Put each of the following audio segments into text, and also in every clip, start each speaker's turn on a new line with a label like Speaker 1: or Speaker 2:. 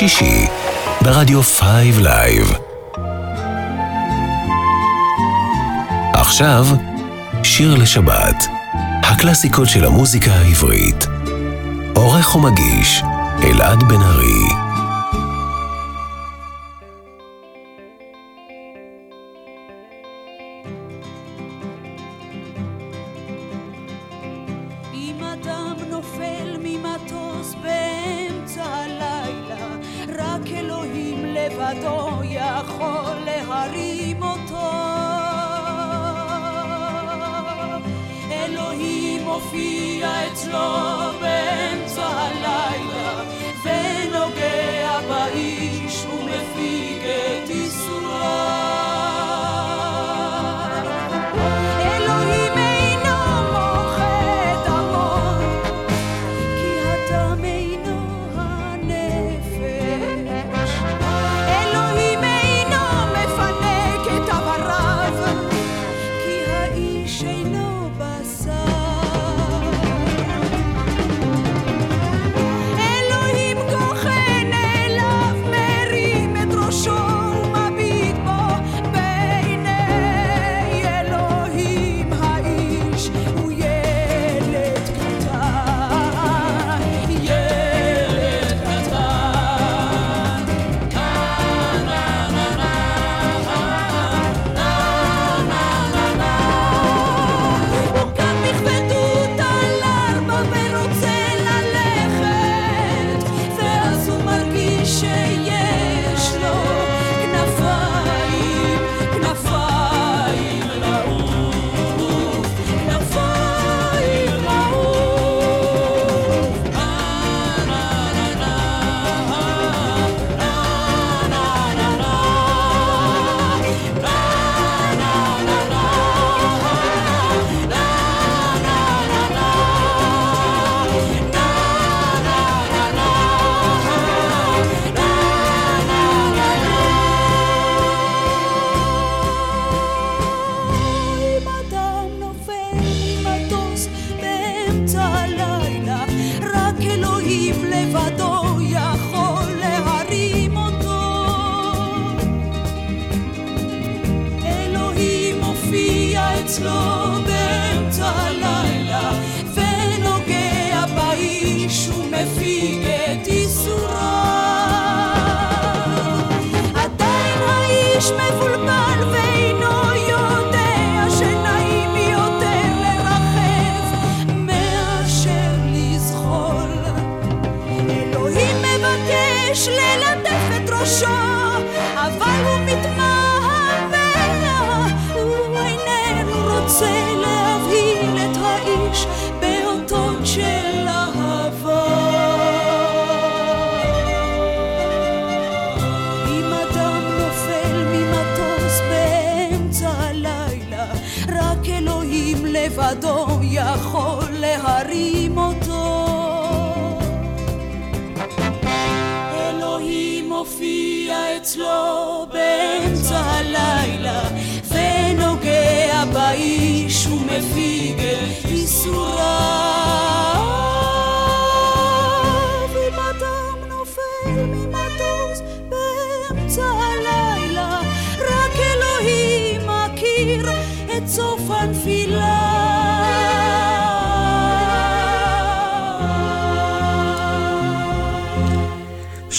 Speaker 1: שישי, ברדיו 5 Live. עכשיו, שיר לשבת, הקלאסיקות של המוזיקה העברית. עורך ומגיש, אלעד בן ארי.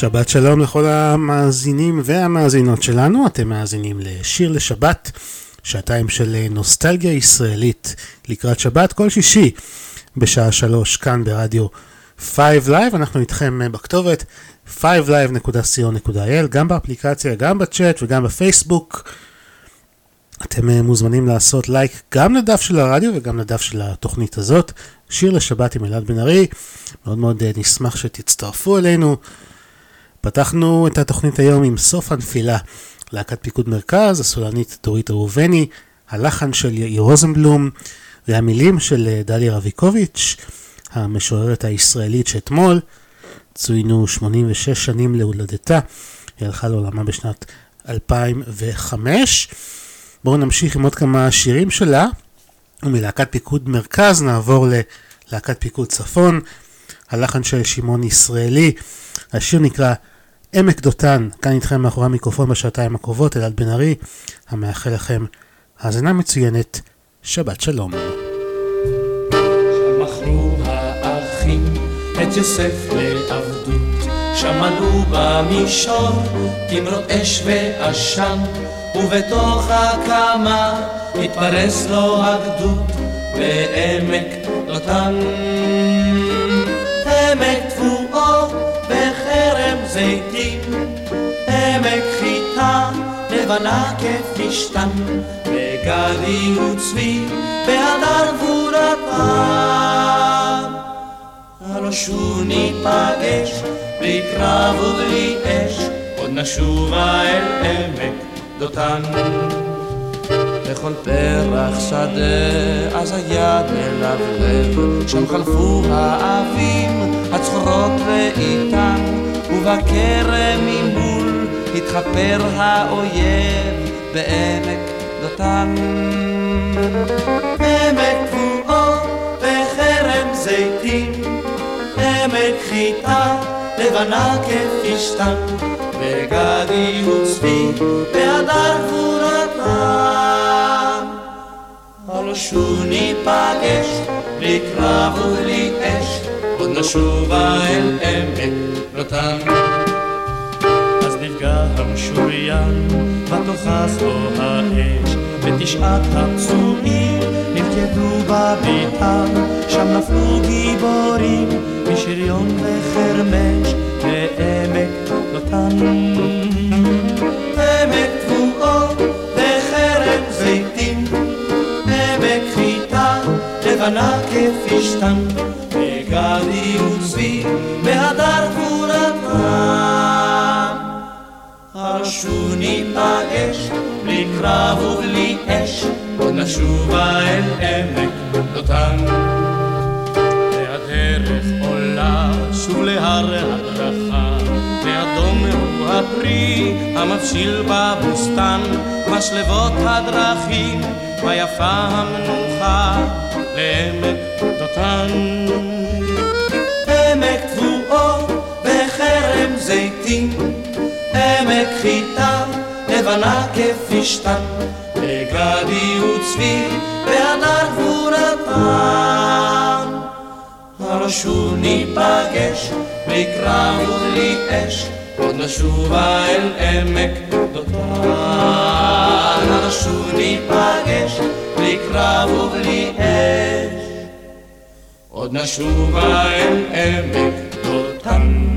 Speaker 2: שבת. שלום לכל המאזינים והמאזינות שלנו, אתם מאזינים לשיר לשבת, שעתיים של נוסטלגיה ישראלית לקראת שבת כל שישי בשעה שלוש כאן ברדיו 5 Live, אנחנו איתכם בכתובת 5live.co.il, גם באפליקציה, גם בצ'אט וגם בפייסבוק. אתם מוזמנים לעשות לייק גם לדף של הרדיו וגם לדף של התוכנית הזאת, שיר לשבת עם אלעד בן ארי, מאוד מאוד נשמח שתצטרפו אלינו. פתחנו את התוכנית היום עם סוף הנפילה, להקת פיקוד מרכז, הסולנית דורית ראובני, הלחן של יאיר רוזנבלום והמילים של אה, דליה רביקוביץ', המשוררת הישראלית שאתמול צוינו 86 שנים להולדתה, היא הלכה לעולמה בשנת 2005. בואו נמשיך עם עוד כמה שירים שלה, ומלהקת פיקוד מרכז נעבור ללהקת פיקוד צפון, הלחן של שמעון ישראלי, השיר נקרא עמק דותן, כאן איתכם מאחורי המיקרופון בשעתיים הקרובות, אלעד בן ארי, המאחל לכם האזנה מצוינת, שבת שלום.
Speaker 3: את יוסף לעבדות, שם עלו במישור תמרות אש ועשן, ובתוך הקמה התפרס לו הגדוד בעמק דותן. עמק זיתים, עמק חיטה לבנה כפשתן, וגדי וצבי בהדר גבורתם. הלא שוב ניפגש בלי קרב ובלי אש, עוד נשובה אל עמק דותן. בכל פרח שדה אז היד מלבלב, שם חלפו האבים הצחורות לאיתן, ובכרם ממול התחפר האויב בעמק דותן. עמק תבואו בחרם זיתים, עמק חיטה לבנה כפשתן, וגדי וצבי בהדר גבורתם. הלא שוב ניפגש, בלי קרב ובלי אש, עוד נשובה אל עמק דותן. אז נפגע המשוריין, ותאחז בו האש, ותשעת הפצועים נלכדו בביתם, שם נפלו גיבורים, משריון וחרמש, לעמק דותן. עמק תבואו בחרם זיתים, עמק חיטה לבנה כפשתן, וגדי וצבי בהדר גבורתם. הרשו ניפגש, בלי קרב ובלי אש, נשובה אל עמק דותן. והדרך עולה שוב להר הדרכה, ואדום הוא הפרי המבשיל בבוסתן, משלבות הדרכים, ויפה המנוחה לעמק דותן. זיתים, עמק חיטה לבנה כפשתן, וגדי וצבי בהדר גבורתם. הלא שוב ניפגש, בלי קרב ובלי אש, עוד נשובה אל עמק דותן. הלא שוב ניפגש, בלי קרב ובלי אש, עוד נשובה אל עמק דותן.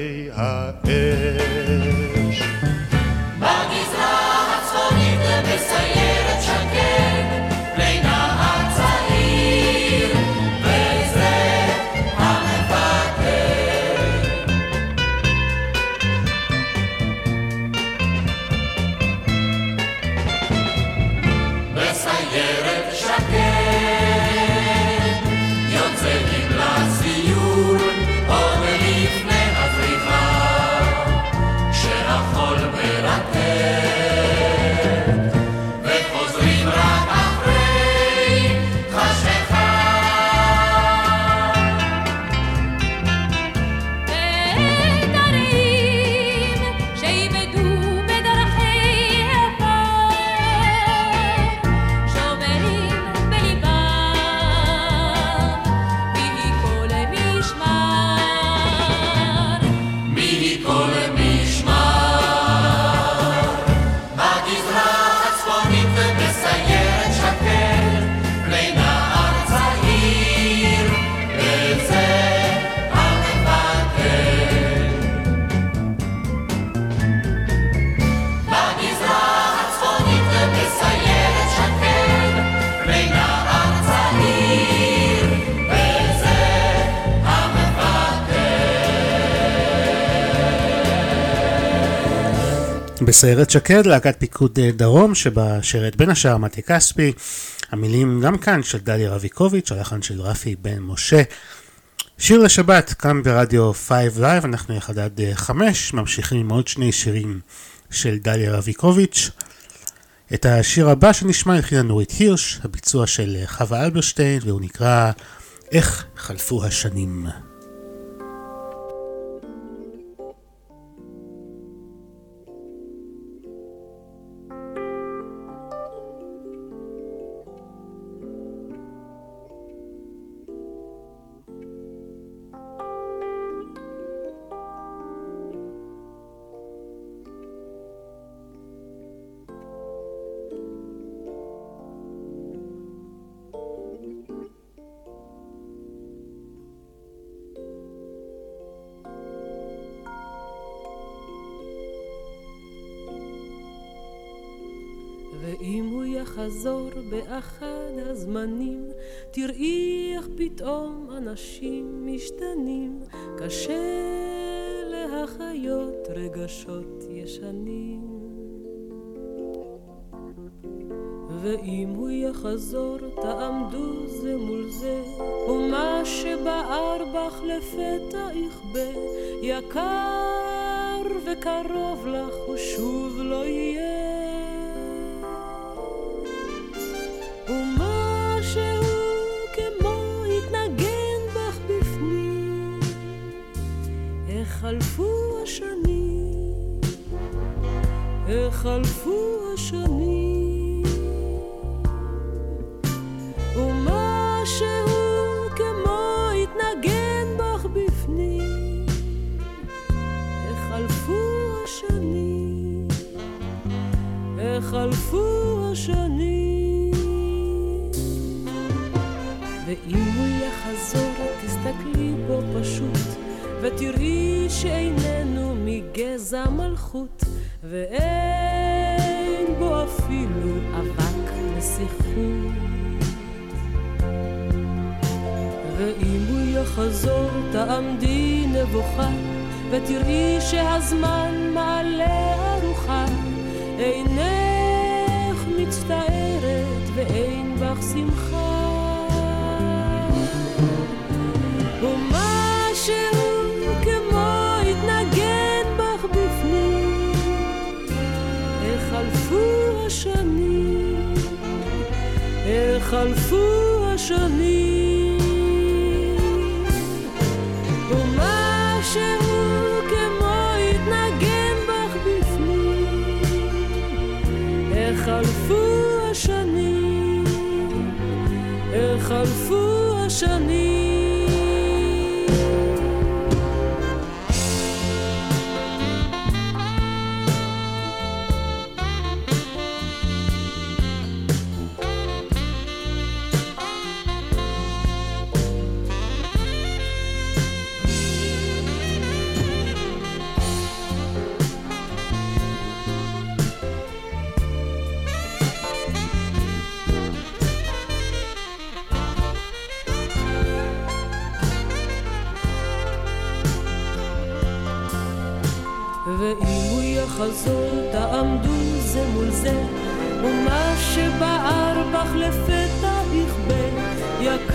Speaker 3: בדרכי האש. בגזרה הצפונית מסיירת בסיירת שקד,
Speaker 2: להקת פיקוד אה, דרום, שבה שירת בין השאר מתי כספי. המילים גם כאן של דליה רביקוביץ', הלחן של רפי בן משה. שיר לשבת, כאן ברדיו 5 Live, אנחנו יחד עד 5, ממשיכים עם עוד שני שירים של דליה רביקוביץ'. את השיר הבא שנשמע הכינה נורית הירש, הביצוע של אה, חווה אלברשטיין, והוא נקרא איך חלפו השנים.
Speaker 4: יחזור באחד הזמנים, תראי איך פתאום אנשים משתנים, קשה להחיות רגשות ישנים. ואם הוא יחזור, תעמדו זה מול זה, ומה שבער בך לפתע יכבה, יקר וקרוב לך, ושוב לא יהיה. איך חלפו השנים, איך חלפו השנים, ומשהו כמו התנגן בך בפנים, איך חלפו השנים, איך חלפו השנים. ואם הוא יחזור, תסתכלי בו פשוט, ותראי שאיננו מגזע מלכות, ואין בו אפילו אבק נסיכות. ואם הוא יחזור, תעמדי נבוכה, ותראי שהזמן מעלה ארוחה, אינך מצטערת ואין בך שמחה. חלפו השנים
Speaker 5: ומשהו כמו התנגן בך בפנים. איך חלפו השנים איך חלפו השנים. ומה שבער בך לפתע יכבה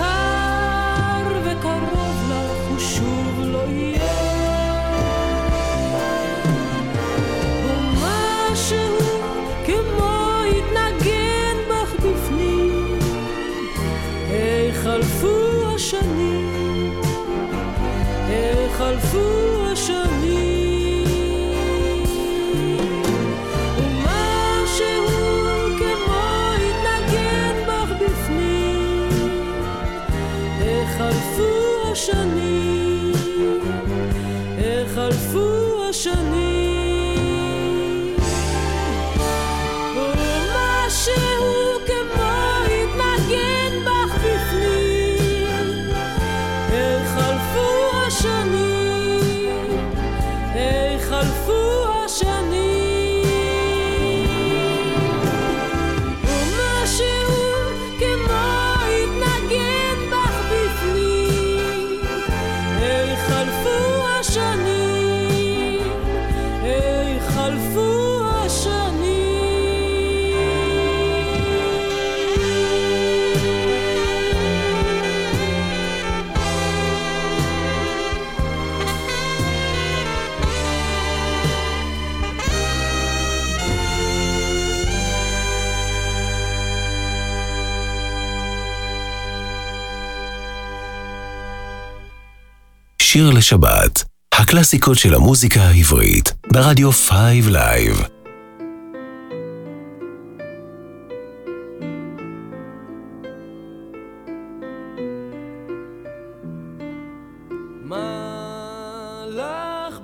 Speaker 6: שיר לשבת, הקלאסיקות של המוזיקה העברית, ברדיו 5
Speaker 5: Live.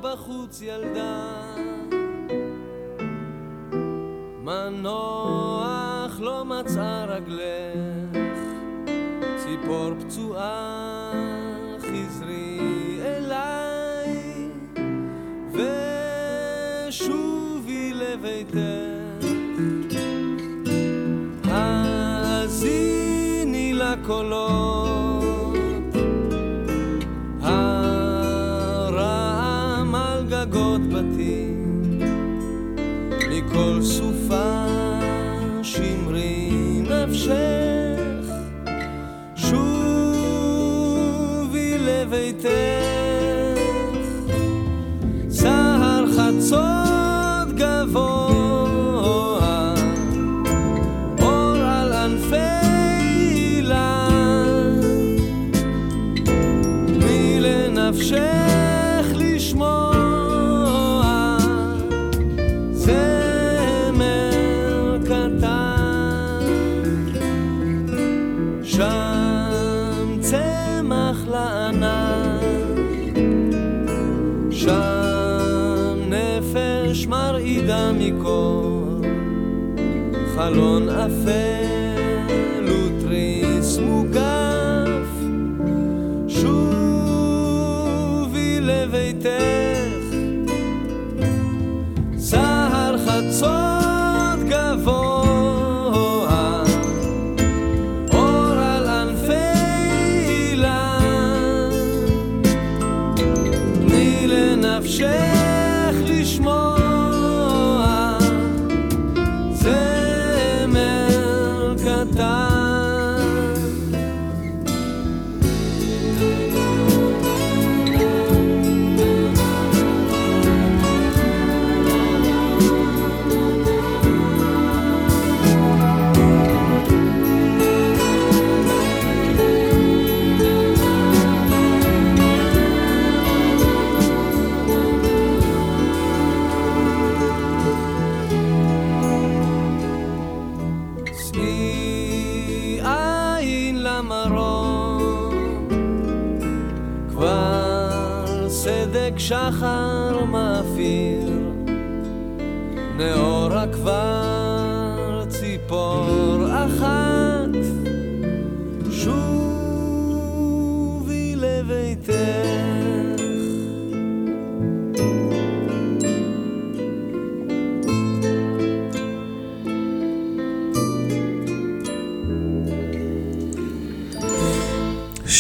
Speaker 5: בחוץ ילדה, לא מצאה רגלך, ציפור פצועה. קולות. הרעם על גגות בתים, מכל סופה שמרי נפשי. fé.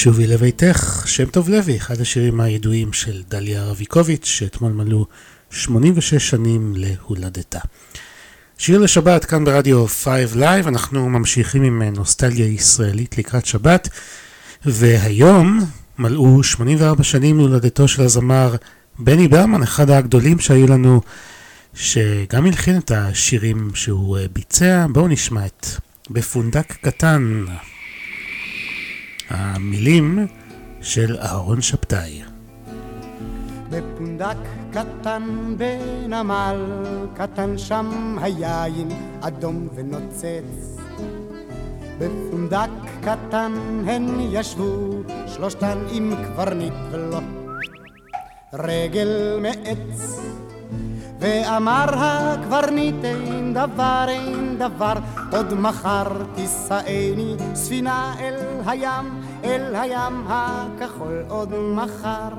Speaker 5: שובי לביתך,
Speaker 2: שם טוב לוי, אחד השירים הידועים של דליה רביקוביץ', שאתמול מלאו 86 שנים להולדתה. שיר לשבת כאן ברדיו 5 Live, אנחנו ממשיכים עם נוסטלגיה ישראלית לקראת שבת, והיום מלאו 84 שנים להולדתו של הזמר בני ברמן, אחד הגדולים שהיו לנו, שגם הלחין את השירים שהוא אה, ביצע. בואו נשמע את בפונדק קטן. המילים של אהרון שבתאי.
Speaker 7: בפונדק קטן בנמל קטן שם היין אדום ונוצץ. בפונדק קטן הן ישבו שלושתן עם קברניט ולא רגל מעץ. ואמר הקברניט אין דבר אין דבר עוד מחר תישאני ספינה אל הים אל הים הכחול עוד מחר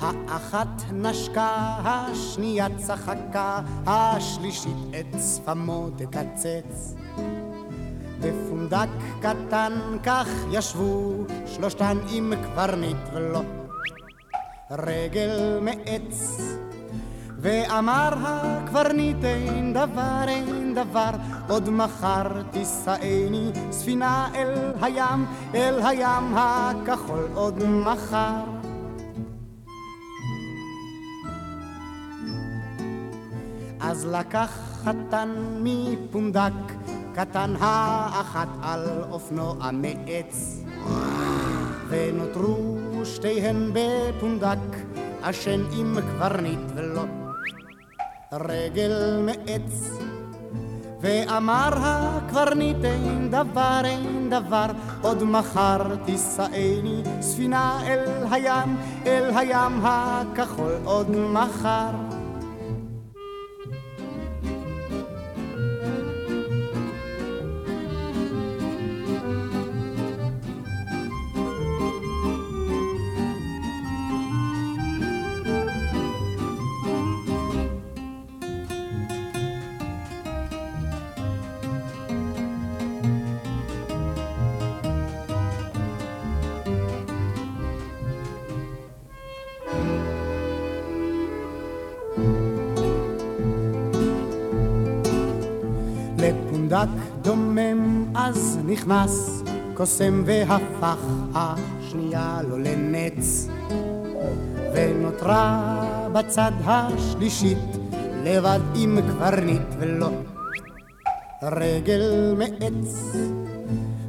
Speaker 7: האחת נשקה, השנייה צחקה, השלישית את שפמו תקצץ. בפונדק קטן כך ישבו שלושתן עם קברניט ולו רגל מעץ. ואמר הקברניט אין דבר אין דבר. עוד מחר תישאני ספינה אל הים אל הים הכחול. עוד מחר. אז לקח חתן מפונדק קטן האחת על אופנוע מעץ ונותרו שתיהן בפונדק עשן עם קברניט ולו רגל מעץ ואמר הקברניט אין דבר אין דבר. עוד מחר תישאני ספינה אל הים אל הים הכחול. עוד מחר נכנס קוסם והפך השנייה לו לנץ. ונותרה בצד השלישית לבד עם קברניט ולו רגל מעץ.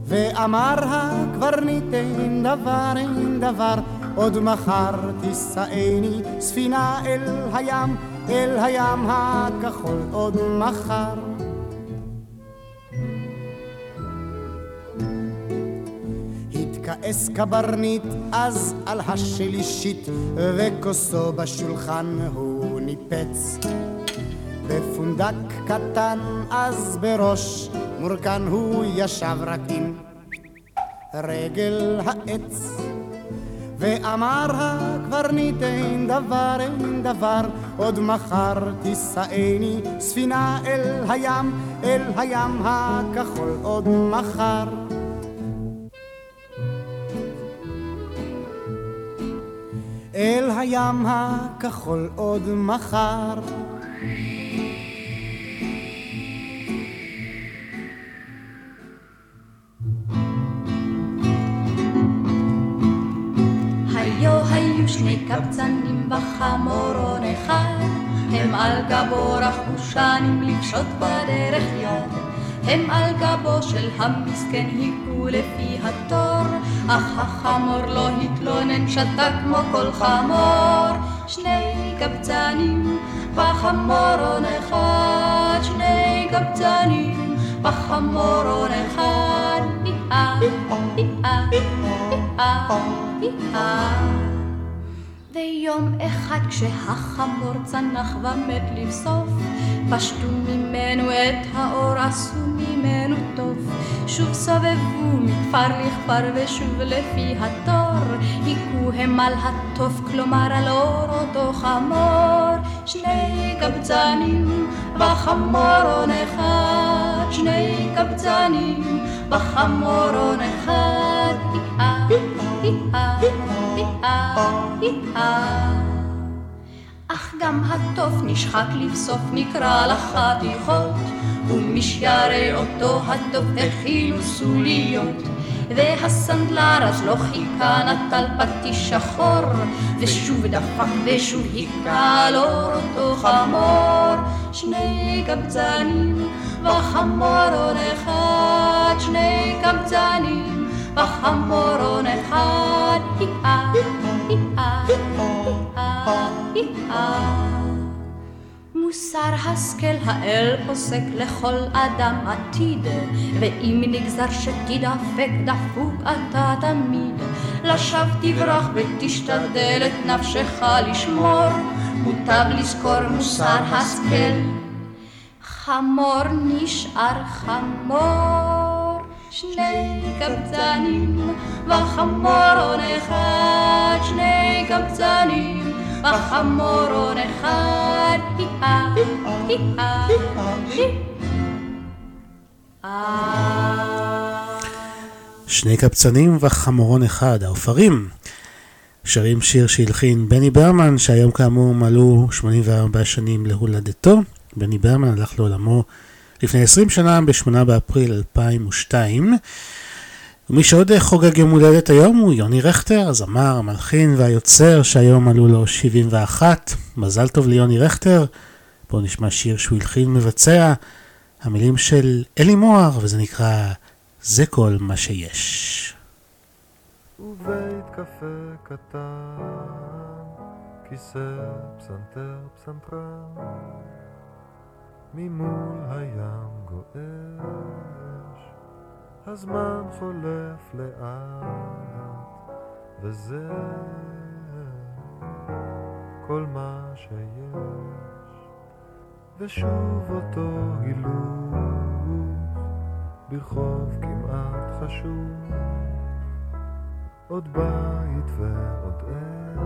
Speaker 7: ואמר הקברניט אין דבר אין דבר עוד מחר תישאני ספינה אל הים אל הים הכחול עוד מחר התכעס קברניט אז על השלישית וכוסו בשולחן הוא ניפץ. בפונדק קטן אז בראש מורכן הוא ישב רק עם רגל העץ ואמר הקברניט אין דבר אין דבר עוד מחר תישאני ספינה אל הים אל הים הכחול עוד מחר אל הים הכחול עוד מחר.
Speaker 8: שני קבצנים בחמורון אחד, הם על גבו רכבו שנים לפשוט בדרך יד. הם על גבו של המסכן היכו לפי התור, אך החמור לא התלונן, שתה כמו כל חמור. שני קבצנים בחמורון אחד, שני קבצנים בחמורון אחד. ויום אחד כשהחמור צנח ומת לבסוף, פשטו ממנו את האור, עשו ממנו טוב. שוב סובבו מכפר לכפר ושוב לפי התור, היכו הם על התוף, כלומר על אור אותו חמור. שני קבצנים בחמורון אחד, שני קבצנים בחמורון אחד. אך גם התוף נשחק לבסוף נקרע לחתיכות, ומשיירי אותו התוף הכינו סוליות. והסנדלר אז לא חיכה נטל פטיש שחור, ושוב דפק ושוב היכה אור אותו חמור. שני קבצנים וחמורון אחד, שני קבצנים וחמורון אחד, היאה, היאה, היאה, היאה. מוסר השכל האל פוסק לכל אדם עתיד, ואם נגזר שתדפק דפוק אתה תמיד. לשווא תברח ותשתדל את נפשך לשמור, מוטב לזכור מוסר השכל. חמור נשאר חמור, שני קבצנים וחמורון אחד, שני קבצנים וחמורון אחד, היאה, היאה, היאה.
Speaker 2: שני קבצנים וחמורון אחד, העופרים. שרים שיר שהלחין בני ברמן, שהיום כאמור מלאו 84 שנים להולדתו. בני ברמן הלך לעולמו לפני 20 שנה, ב-8 באפריל 2002. ומי שעוד חוגג יום הולדת היום הוא יוני רכטר, הזמר, המלחין והיוצר, שהיום מלאו לו 71. מזל טוב ליוני רכטר. בואו נשמע שיר שהוא הלחין מבצע. המילים של אלי מוהר, וזה נקרא זה כל מה שיש.
Speaker 9: ובית קפה קטן, כיסא, פסנתר, פסנתרן, ממול הים גועש, הזמן חולף לאט, וזה כל מה שיש, ושוב אותו הילוך, ברחוב כמעט חשוך. עוד בית ועוד עץ,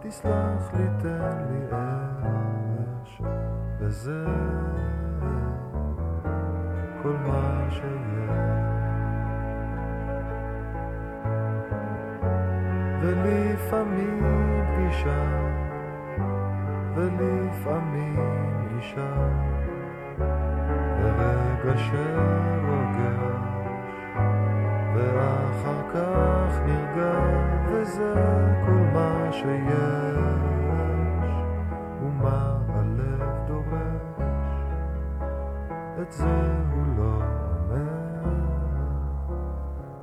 Speaker 9: תסלח לי, תן לי אש, וזה כל מה שיש. ולפעמים פגישה, ולפעמים אישה, ורגע שרוגע. ואחר כך נרגע, וזה כל מה שיש, ומה הלב דורש, את זה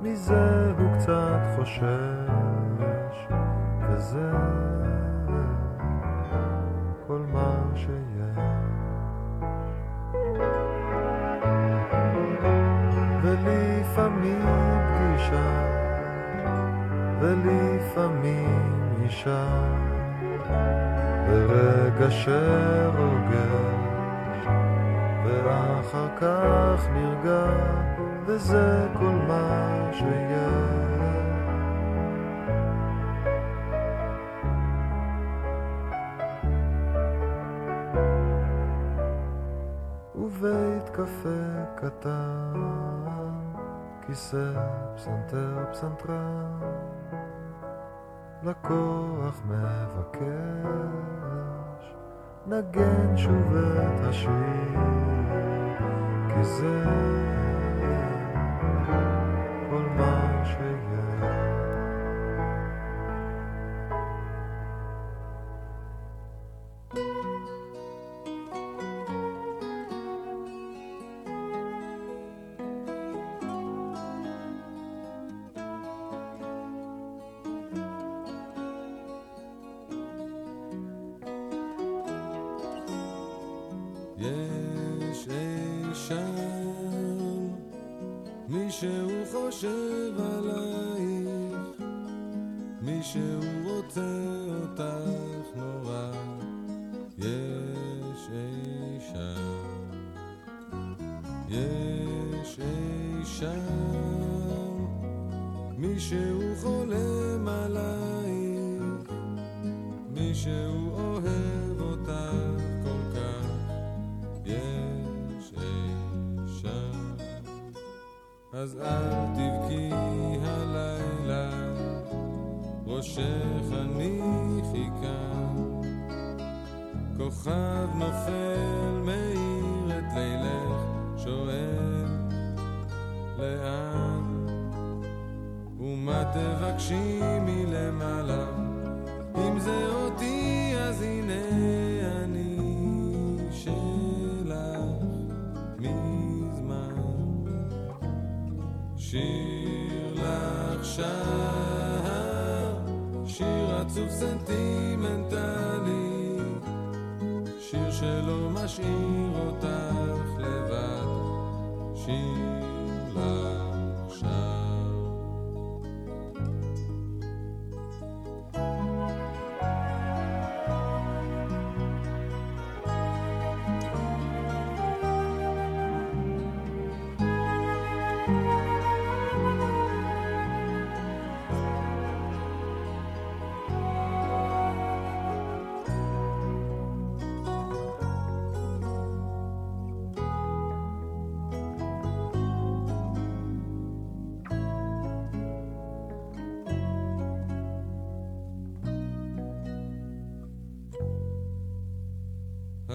Speaker 9: מזה הוא קצת חושש, וזה כל מה שיש. ולפעמים פגישה, ולפעמים אישה, ורגע שרוגש, ואחר כך נרגע, וזה כל מה שיש. ובית קפה קטן, כיסא, פסנתר, פסנתרן, לקוח מבקש, נגן שוב את השיר, כי זה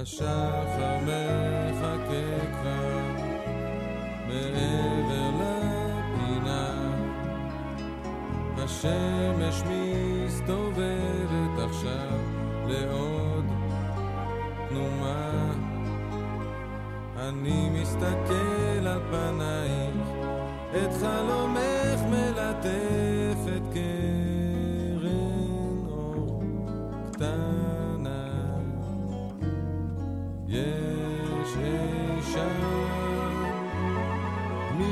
Speaker 5: השחר מחכה כבר מעבר לפינה. השמש מסתובבת עכשיו לעוד תנומה. אני מסתכל על פנייך את חלומך מלטף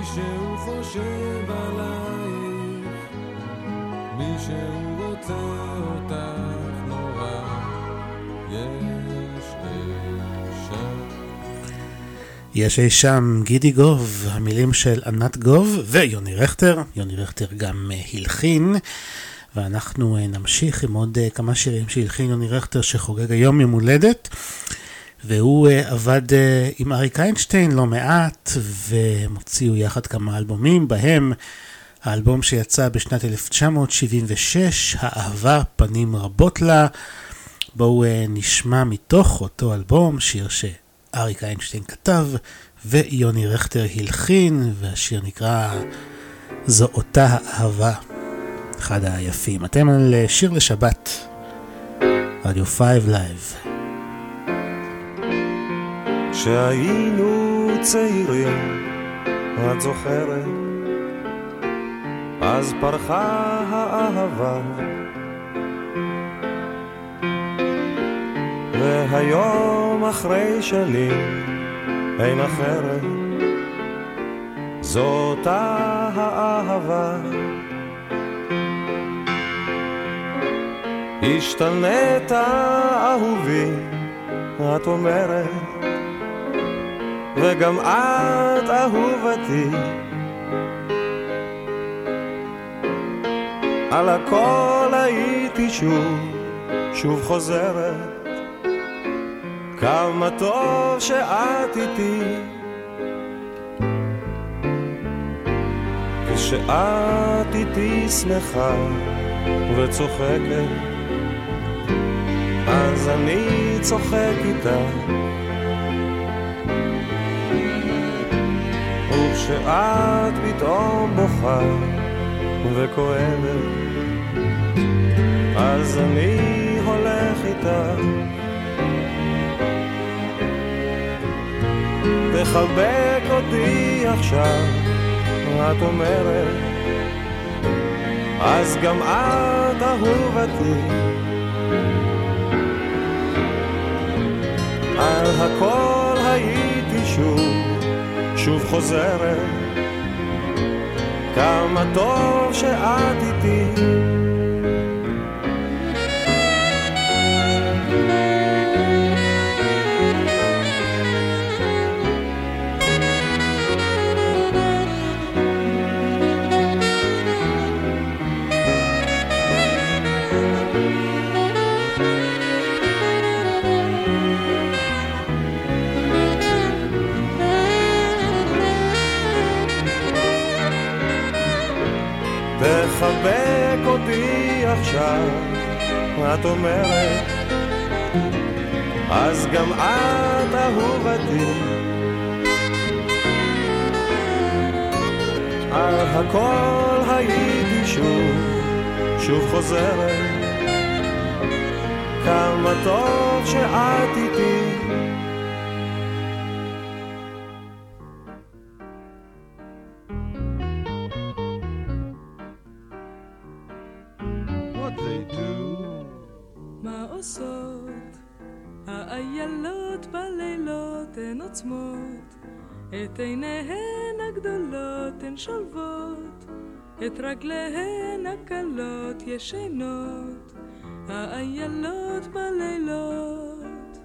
Speaker 5: מישהו חושב עלייך מישהו רוצה אותך נורא יש אי שם
Speaker 2: יש אי שם גידי גוב, המילים של ענת גוב ויוני רכטר. יוני רכטר גם אה, הלחין, ואנחנו אה, נמשיך עם עוד אה, כמה שירים שהלחין יוני רכטר שחוגג היום יום הולדת. והוא אה, עבד אה, עם אריק איינשטיין לא מעט, והם הוציאו יחד כמה אלבומים, בהם האלבום שיצא בשנת 1976, האהבה פנים רבות לה. בואו אה, נשמע מתוך אותו אלבום, שיר שאריק איינשטיין כתב, ויוני רכטר הלחין, והשיר נקרא זו אותה האהבה. אחד היפים. אתם על שיר לשבת, רדיו 5 Live.
Speaker 10: כשהיינו צעירים, את זוכרת? אז פרחה האהבה. והיום אחרי שנים אין אחרת, זאת האהבה. השתנית אהובי, את אומרת וגם את אהובתי. על הכל הייתי שוב, שוב חוזרת. כמה טוב שאת איתי. כשאת איתי שמחה וצוחקת, אז אני צוחק איתך. וכשאת פתאום בוכה וכואבת, אז אני הולך איתך. תחבק אותי עכשיו, את אומרת, אז גם את אהובתי. על הכל הייתי שוב שוב חוזרת, כמה טוב שאת איתי. תחבק אותי עכשיו, את אומרת, אז גם את אהובתי. על הכל הייתי שוב, שוב חוזרת, כמה טוב שאת איתי.
Speaker 4: עוצמות את עיניהן הגדולות הן שולבות את רגליהן הקלות ישנות האיילות בלילות.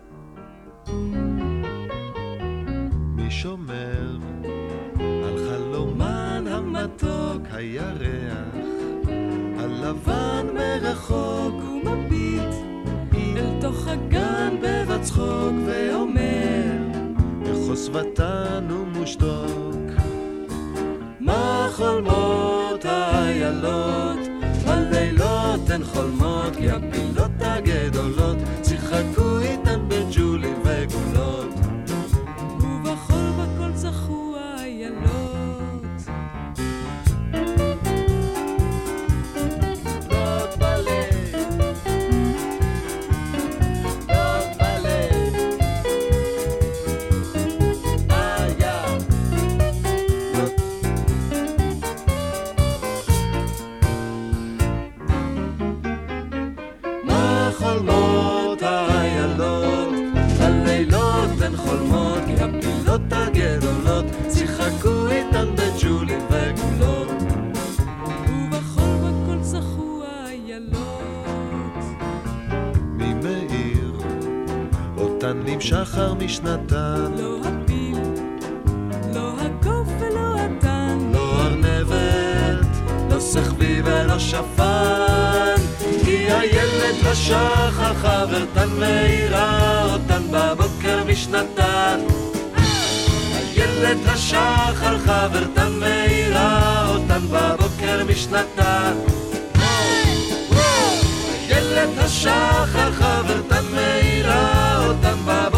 Speaker 3: מי שומר על חלומן המתוק הירח הלבן מרחוק
Speaker 4: ומביט אל תוך הגן בבת צחוק ואומר
Speaker 3: בחוסבתן ומושתוק
Speaker 4: מה חולמות האיילות
Speaker 3: בלילות הן חולמות כי הפילות הגדולות אותן נמשחר משנתן.
Speaker 4: לא הפיל לא הקוף ולא התן.
Speaker 3: לא ארנבת, לא סחבי ולא שפן. כי הילד לשחר חברתן מאירה אותן בבוקר משנתן. הילד לשחר חברתן מאירה אותן בבוקר משנתן. הילד השחר חברתן מאירה אותן בבוקר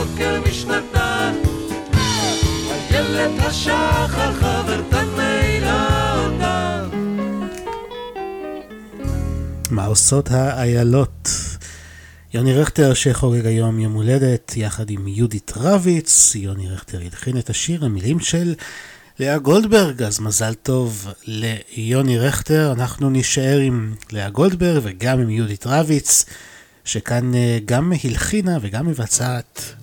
Speaker 3: איילת השחר אותן
Speaker 2: מה עושות האיילות? יוני רכטר שחוגג היום יום הולדת יחד עם יהודית רביץ, יוני רכטר הלחין את השיר, המילים של לאה גולדברג, אז מזל טוב ליוני רכטר, אנחנו נישאר עם לאה גולדברג וגם עם יהודית רביץ, שכאן אה, גם הלחינה וגם מבצעת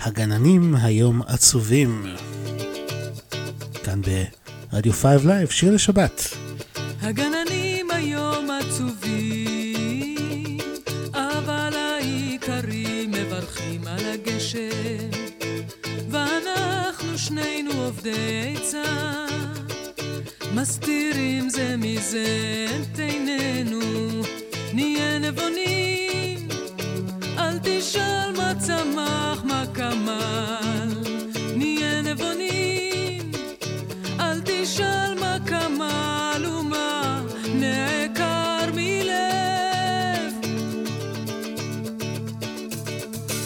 Speaker 2: הגננים היום עצובים. כאן ברדיו 5 Live, שיר לשבת.
Speaker 4: הגננים היום עצובים, אבל האיכרים מברכים על הגשם, ואנחנו שנינו אובדי עצה, מסתירים זה מזה את עינינו, נהיה נבונים, אל תשאל מה צמח, מה כמל, נהיה נבונים. אל תשאל מה כמל ומה נעקר מלב.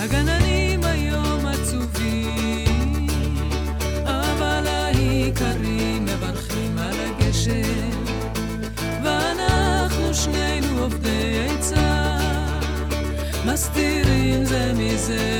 Speaker 4: הגננים היום עצובים, אבל העיקרים מברכים על הגשם, ואנחנו שנינו עובדי עצה, מסתירים זה מזה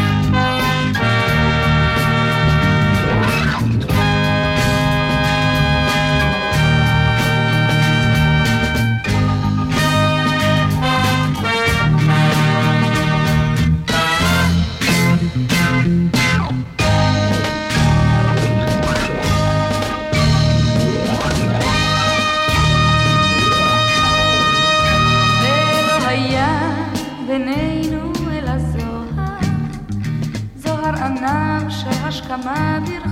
Speaker 1: פניו שהשכמה ברכה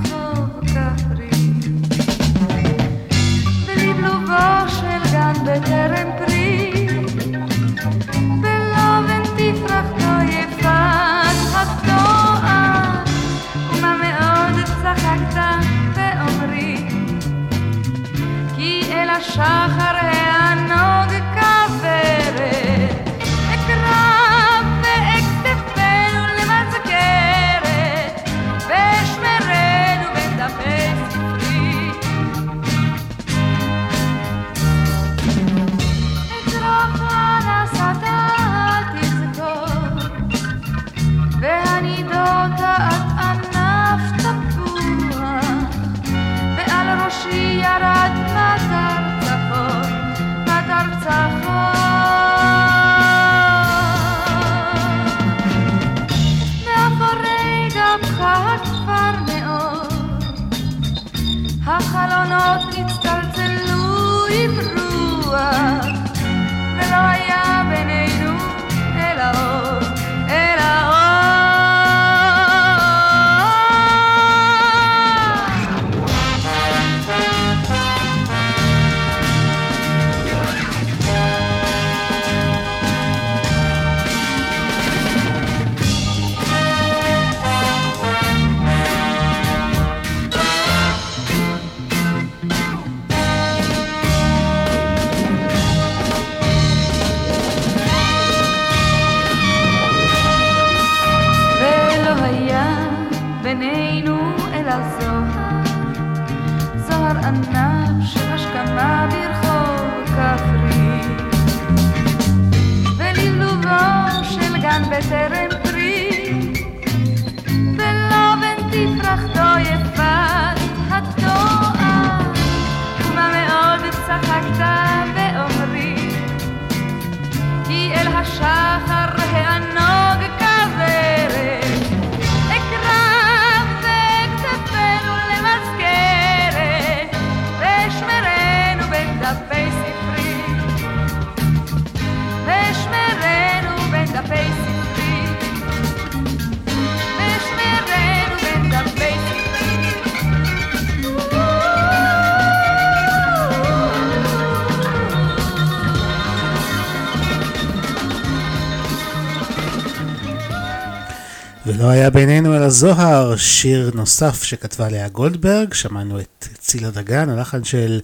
Speaker 2: לא היה בינינו אלא זוהר, שיר נוסף שכתבה לאה גולדברג, שמענו את צילה דגן, הלחן של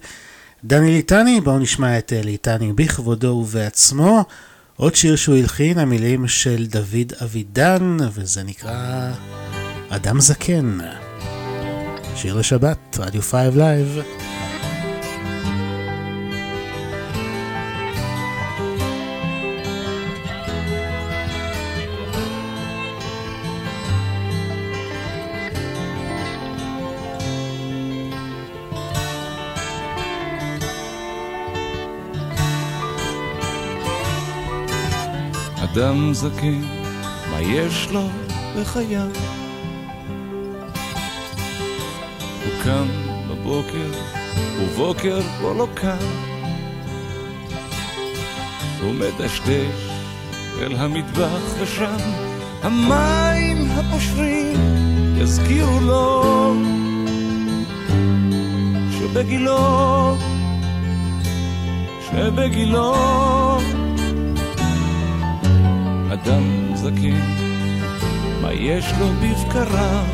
Speaker 2: דני ליטני, בואו נשמע את אה, ליטני בכבודו ובעצמו. עוד שיר שהוא הלחין, המילים של דוד אבידן, וזה נקרא אדם זקן. שיר לשבת, רדיו 5 Live.
Speaker 11: אדם זקן, מה יש לו בחייו? הוא קם בבוקר, ובוקר כבר לא קם. הוא מדשדש אל המטבח ושם המים הפושרים יזכירו לו שבגילו, שבגילו אדם זקן, מה יש לו בבקרה?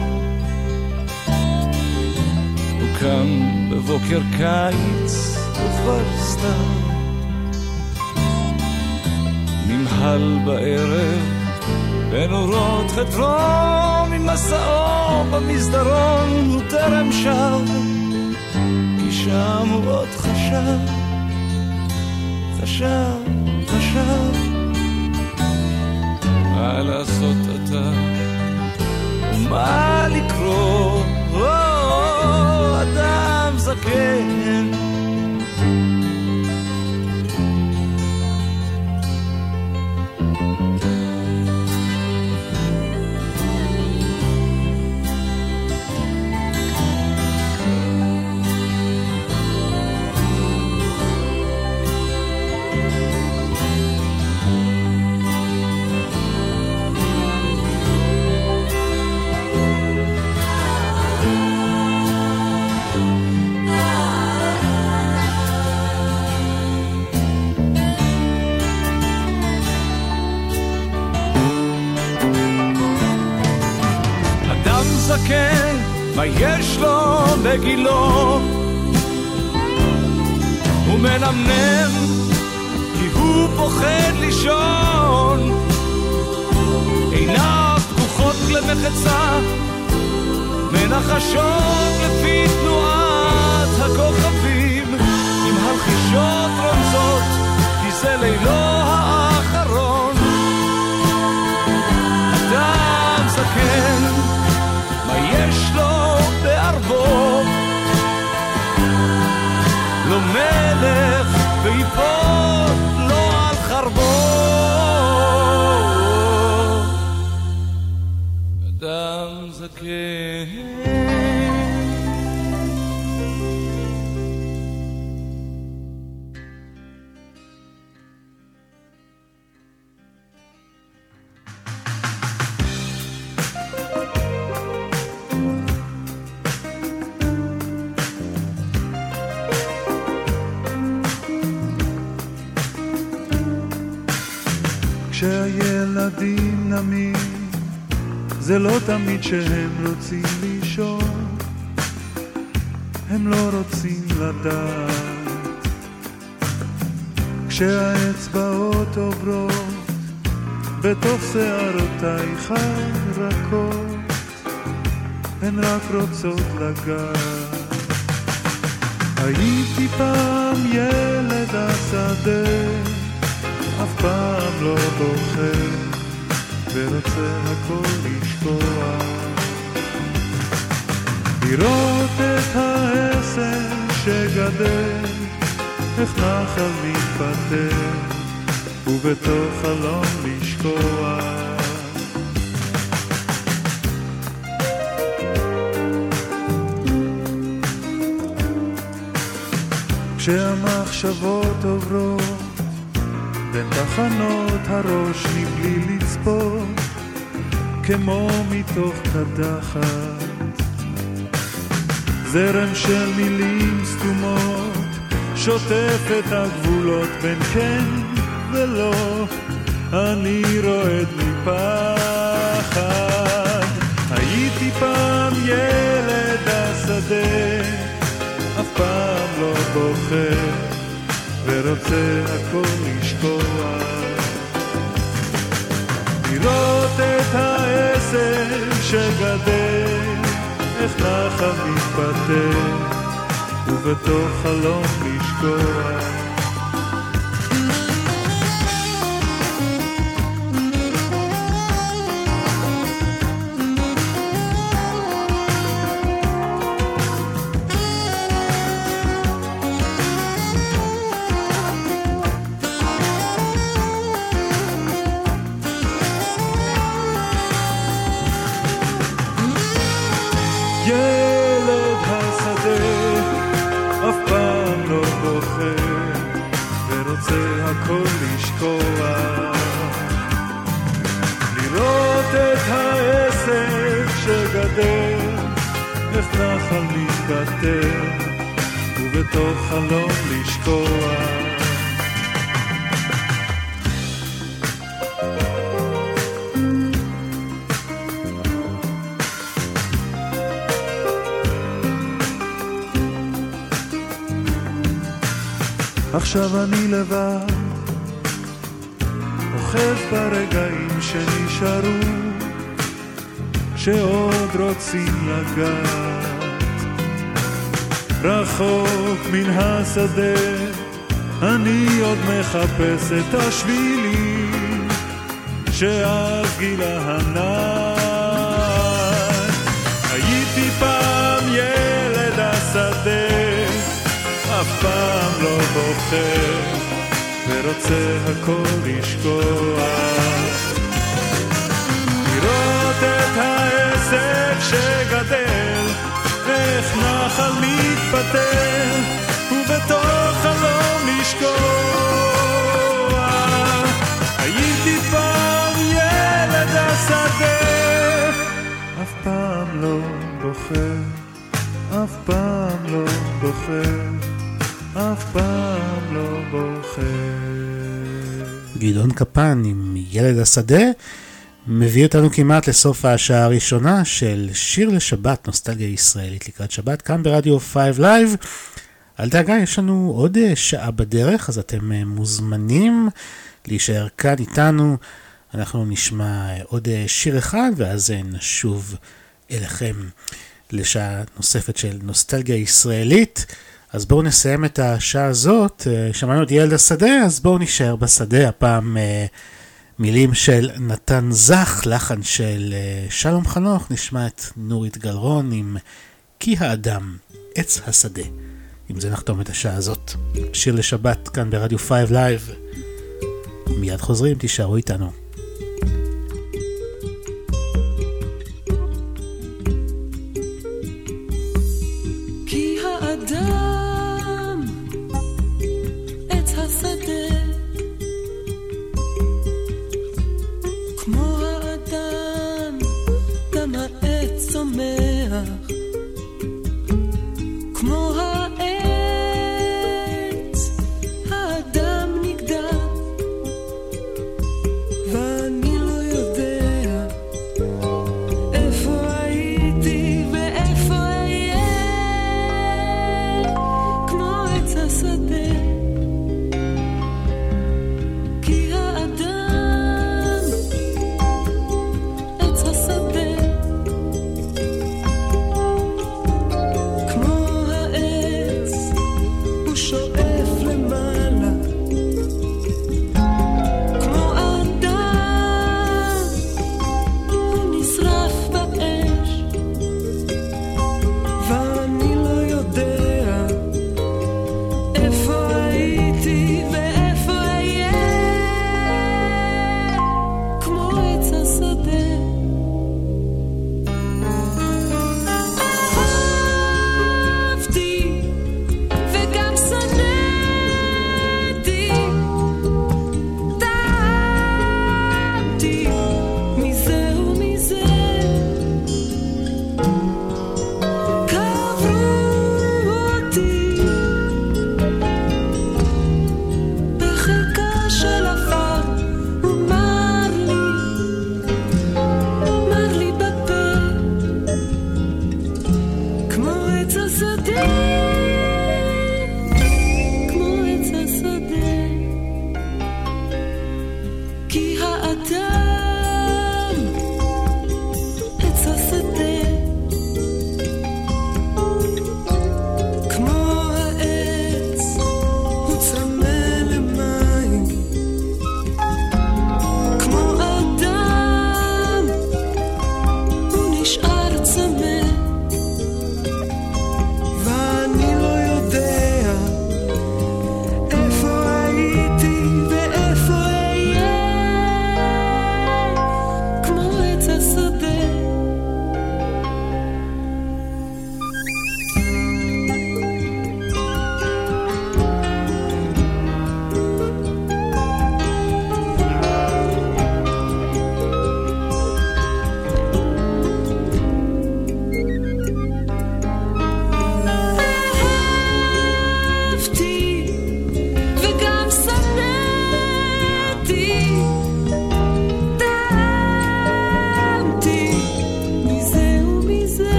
Speaker 11: הוא קם בבוקר קיץ וכבר סתם נמהל בערב בנורות חתרו ממסעו במסדרון הוא טרם שב כי שם הוא עוד חשב חשב, חשב מה לעשות אתה? ומה לקרוא? או, אדם זקן זקן, מה יש לו בגילו? הוא מנמנם, כי הוא פוחד לישון. עיניו פקוחות למחצה, מנחשות לפי תנועת הכוכבים, עם הלחישות רומזות, כי זה לילו האחרון. אדם זקן, לא מלך ויפול לו על חרבו. אדם זקן
Speaker 12: נמים, זה לא תמיד שהם רוצים לישון, הם לא רוצים לדעת. כשהאצבעות עוברות בתוך שערותייך הרכות, הן רק רוצות לגעת. הייתי פעם ילד השדה, אף פעם לא בוחר, ורוצה הכל לשכוח. לראות את העשר שגדל, איך נחל מתפטר, ובתוך חלום לשקוע. כשהמחשבות עוברות בין תחנות הראש מבלי לצפות, כמו מתוך קדחת. זרם של מילים סתומות, שוטף את הגבולות בין כן ולא, אני רועד מפחד. הייתי פעם ילד השדה, אף פעם לא בוכה, ורוצה הכל לשקוע. לראות את העשב שגדל, איך נחל מתפתח, ובתוך חלום לשקוע. שנשארו, שעוד רוצים לגעת. רחוק מן השדה, אני עוד מחפש את השבילים, שאז גילה הנער. הייתי פעם ילד השדה, אף פעם לא בוחר, ורוצה הכל לשקוע. העסק שגדל, איך נחל מתפטר, ובתוך חלום לשקוע. הייתי פעם ילד השדה, אף פעם לא בוחר, אף פעם לא בוחר. אף פעם לא בוחר.
Speaker 2: גדעון קפן עם ילד השדה מביא אותנו כמעט לסוף השעה הראשונה של שיר לשבת, נוסטלגיה ישראלית לקראת שבת, כאן ברדיו 5 Live. אל דאגה, יש לנו עוד אה, שעה בדרך, אז אתם אה, מוזמנים להישאר כאן איתנו. אנחנו נשמע אה, עוד שיר אחד, ואז נשוב אליכם לשעה נוספת של נוסטלגיה ישראלית. אז בואו נסיים את השעה הזאת, שמענו את ילד השדה, אז בואו נשאר בשדה, הפעם מילים של נתן זך, לחן של שלום חנוך, נשמע את נורית גלרון עם כי האדם, עץ השדה. עם זה נחתום את השעה הזאת. שיר לשבת כאן ברדיו 5 Live. מיד חוזרים, תישארו איתנו.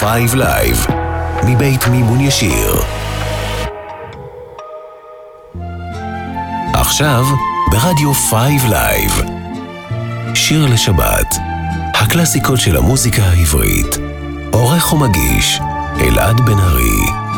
Speaker 13: 5 Live, מבית מימון ישיר. עכשיו, ברדיו 5 Live, שיר לשבת, הקלאסיקות של המוזיקה העברית. עורך ומגיש, אלעד בן ארי.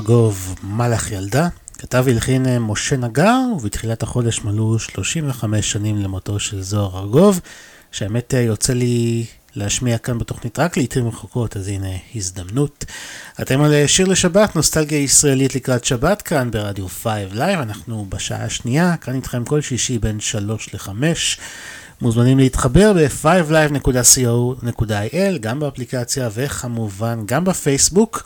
Speaker 14: ארגוב, מלאך ילדה, כתב והלחין אה, משה נגר, ובתחילת החודש מלאו 35 שנים למותו של זוהר ארגוב, שהאמת אה, יוצא לי להשמיע כאן בתוכנית רק לעיתים רחוקות, אז הנה הזדמנות. אתם על אה, שיר לשבת, נוסטלגיה ישראלית לקראת שבת, כאן ברדיו 5 Live, אנחנו בשעה השנייה, כאן איתכם כל שישי בין 3 ל-5. מוזמנים להתחבר ב-5live.co.il, גם באפליקציה וכמובן גם בפייסבוק.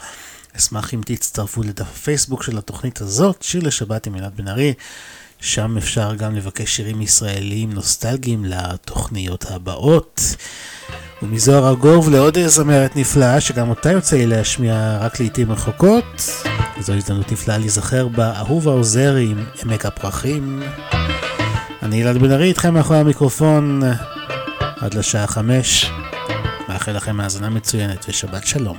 Speaker 14: אשמח אם תצטרפו לדף הפייסבוק של התוכנית הזאת, שיר לשבת עם אלעד בן ארי. שם אפשר גם לבקש שירים ישראליים נוסטלגיים לתוכניות הבאות. ומזוהר ארגוב לעוד זמרת נפלאה, שגם אותה יוצא לי להשמיע רק לעיתים רחוקות. זו הזדמנות נפלאה להיזכר באהוב העוזרי עם עמק הפרחים. אני אלעד בן ארי איתכם מאחורי המיקרופון עד לשעה חמש. מאחל לכם האזנה מצוינת ושבת שלום.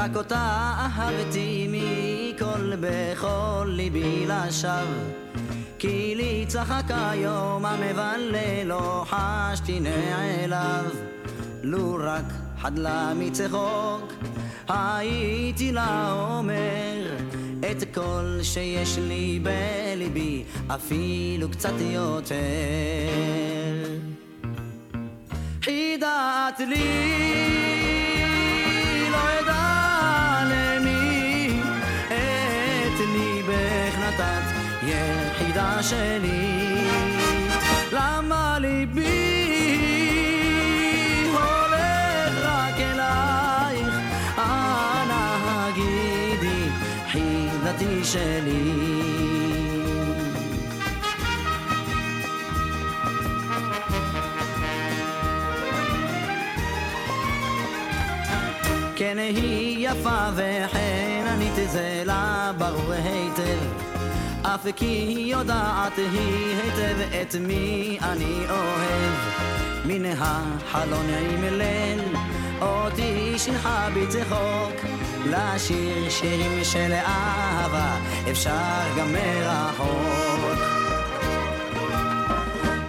Speaker 15: רק
Speaker 16: אותה אהבתי מכל בכל ליבי לשווא. כי לי צחק היום המבלה לא חשתי נעליו לו רק חדלה מצחוק הייתי לה אומר את כל שיש לי בליבי אפילו קצת יותר. חידת לי יחידה שלי. למה ליבי הולך רק אלייך? אנא הגידי חידתי שלי. כן היא יפה וכן ענית זה לה ברור היטב אף כי היא יודעת היא היטב את מי אני אוהב. מן החלון עם ליל אותי שינחה בצחוק. לשיר שירים של אהבה אפשר גם מרחוק.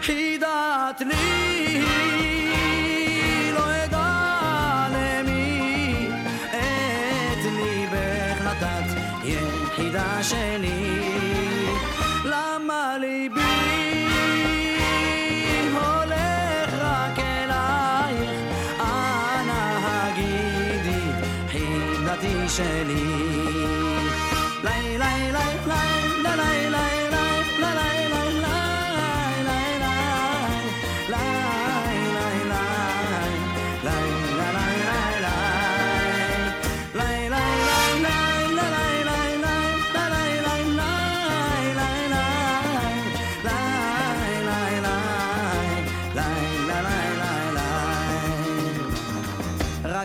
Speaker 16: חידת לי לא שלי שלי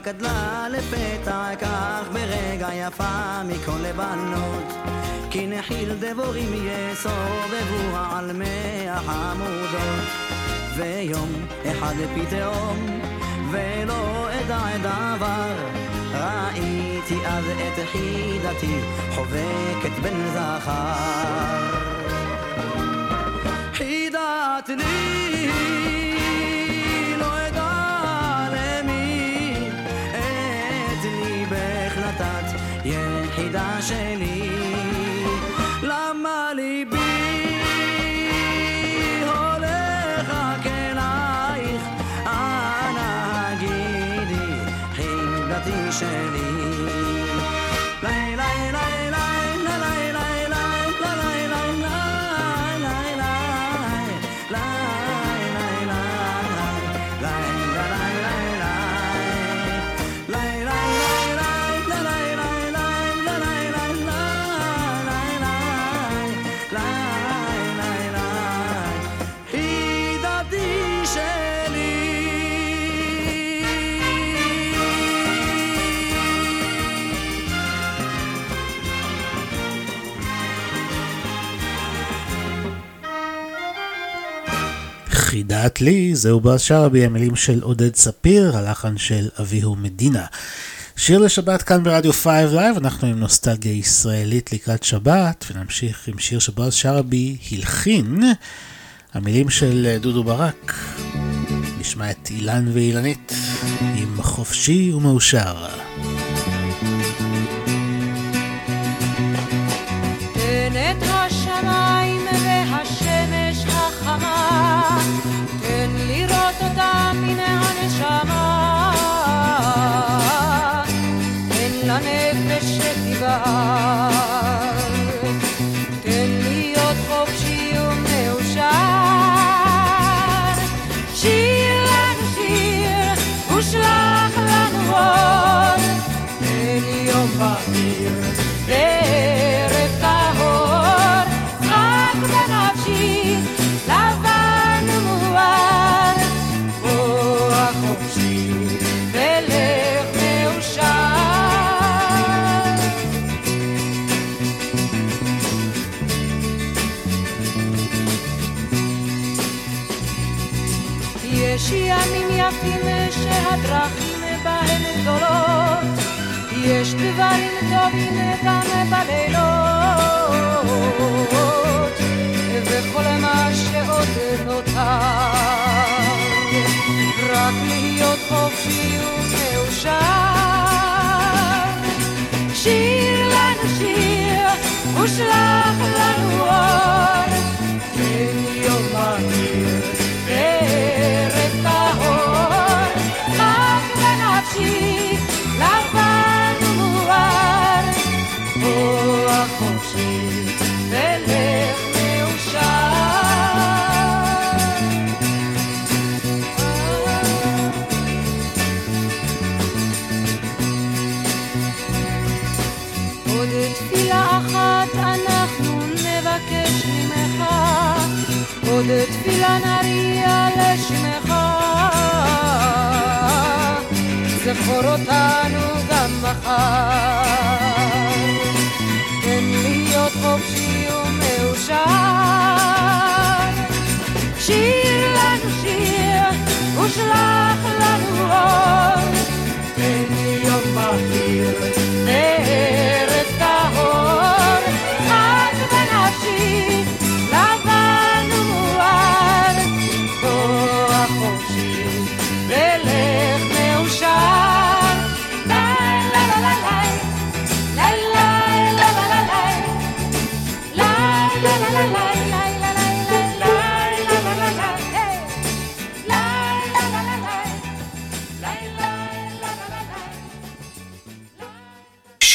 Speaker 16: גדלה לפתע כך ברגע יפה מכל לבנות. כי נחיל דבורים יסובבו על מי החמודות ויום אחד פתאום ולא אדע דבר ראיתי אז את חידתי חובקת בן זכר. חידת לי Marchelli.
Speaker 2: חידת לי, זהו בועז שרעבי, המילים של עודד ספיר, הלחן של אביהו מדינה. שיר לשבת כאן ברדיו 5 Live, אנחנו עם נוסטלגיה ישראלית לקראת שבת, ונמשיך עם שיר שבועז שרעבי הלחין, המילים של דודו ברק. נשמע את אילן ואילנית עם חופשי ומאושר.
Speaker 4: יש ימים יפים שהדרכים בהם גדולות,
Speaker 17: יש דברים טובים גם בלילות, וכל מה שעוד נותר, רק להיות חופשי ומאושר. שיר לנו שיר, ושלח עוד תפילה נריע לשמך. זכור אותנו גם מחר, תן להיות חופשי ומאושר. שיר לנו שיר, ושלח לנו אור, תן להיות בהיר,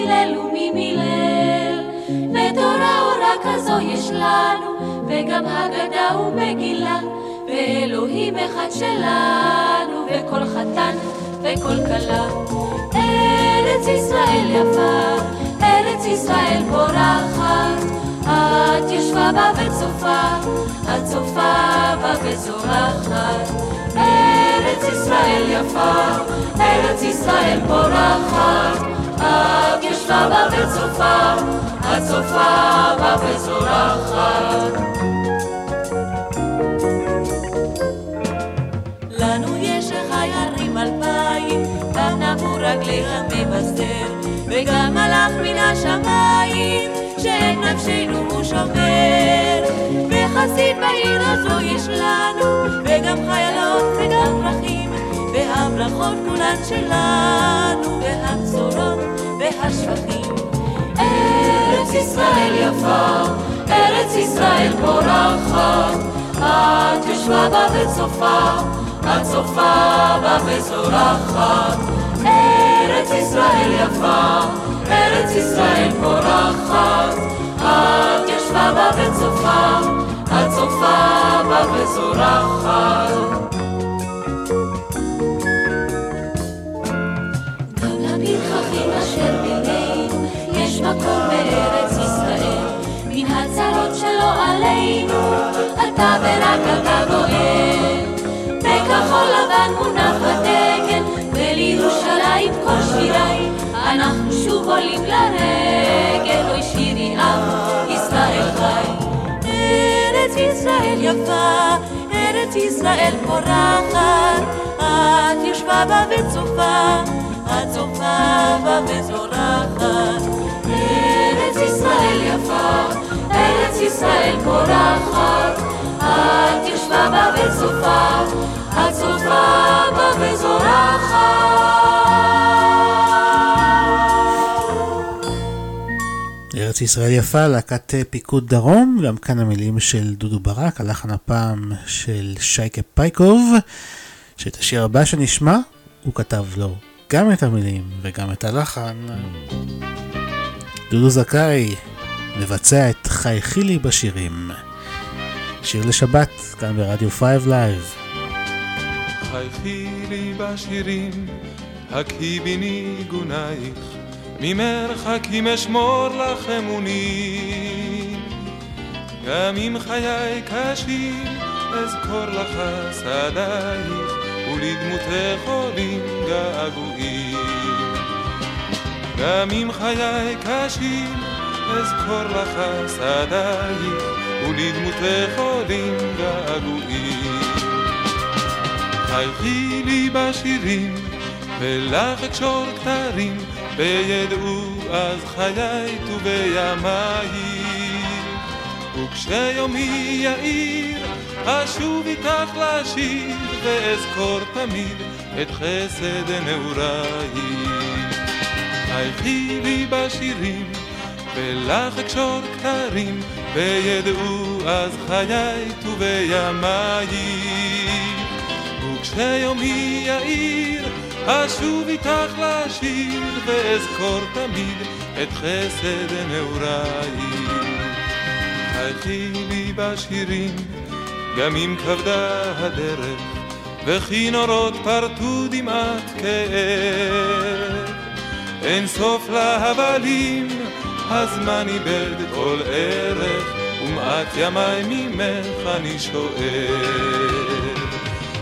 Speaker 18: מפילל וממילל. ותורה אורה כזו יש לנו, וגם הגדה ומגילה, ואלוהים אחד שלנו, וכל חתן וכל כלה. ארץ ישראל יפה, ארץ ישראל פורחת, את ישבה בה וצופה, את צופה בה וזורחת. ארץ ישראל יפה, ארץ ישראל פורחת, את ישבה בה וצופה, את צופה בה וזורחת. לנו יש חיירים אלפיים, גם נבו רגלי המבשר, וגם מלאך מן השמיים, שאת נפשנו הוא שומר. וחסיד בעיר הזו יש לנו, וגם חיילות וגם פרחים, והמלאכות כולן שלנו, והבשורות והשפכים. ארץ ישראל יפה, ארץ ישראל פורחת, את יושבה בה וצופה, את צופה בה וזורחת. ארץ ישראל יפה, ארץ ישראל פורחת, את יושבה בה וצופה, את צופה בה וזורחת. עלינו, אתה ורק אתה גואל. בכחול לבן מונח הדגל, ולירושלים כל שיריי, אנחנו שוב עולים לרגל, אוי שירי עם ישראל חי. ארץ ישראל יפה, ארץ ישראל פורחת, את יושבה בה וצופה, את צופה בה וזורחת. ארץ ישראל יפה, ישראל פורחת, את יושבה בה וצופה, את צופה בה וזורחת.
Speaker 2: ארץ ישראל יפה, להקת פיקוד דרום, גם כאן המילים של דודו ברק, הלחן הפעם של שייקה פייקוב, שאת השיר הבא שנשמע, הוא כתב לו גם את המילים וגם את הלחן. דודו זכאי מבצע את חייכי לי בשירים. שיר לשבת, כאן ברדיו 5 לייב.
Speaker 19: חייכי לי בשירים, הקהי בי ניגונייך, ממרחקים אשמור לך אמונים. גם אם חיי קשים, אזכור לך שדייך, ולדמותך עולים געגועים. גם אם חיי קשים, אזכור לך שדייך, ולדמותך עולים געגועים. חייכי לי בשירים, ולך אקשור כתרים, וידעו אז חיי ובימיי. וכשיומי יאיר, אשוב איתך לשיר, ואזכור תמיד את חסד נעוריי. חייכי לי בשירים, ולך אקשור כתרים, וידעו אז חיי ובימיי. וכשיומי יאיר, אשוב איתך לשיר, ואזכור תמיד את חסד נעוריי. חייכי לי בשירים, גם אם כבדה הדרך, וכי נורות פרטו דמעת כאב. אין סוף להבלים, הזמן איבד כל ערך, ומעט ימי ממך אני שואל.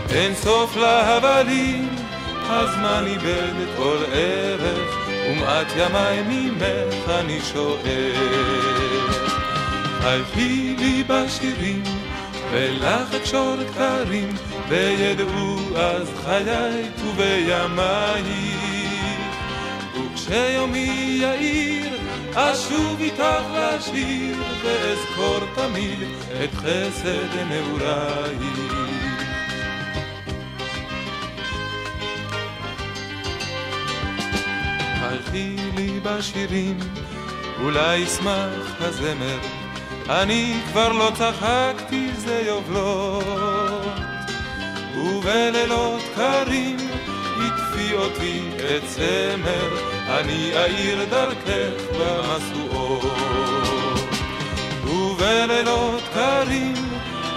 Speaker 19: אין סוף להבלים, הזמן איבד כל ערך, ומעט ימי ממך אני שואל. חייכי לי בשירים, ולך אקשור כתרים, וידעו אז חיי ובימיי. וכשיומי יאיר, אשוב איתך לשיר, ואזכור תמיד את חסד נעוריי. חייכי לי בשירים, אולי ישמח הזמר, אני כבר לא צחקתי זה יובלות, ובלילות קרים הטפי אותי את צמר, אני אאיר דרכך במשואות. ובלילות קרים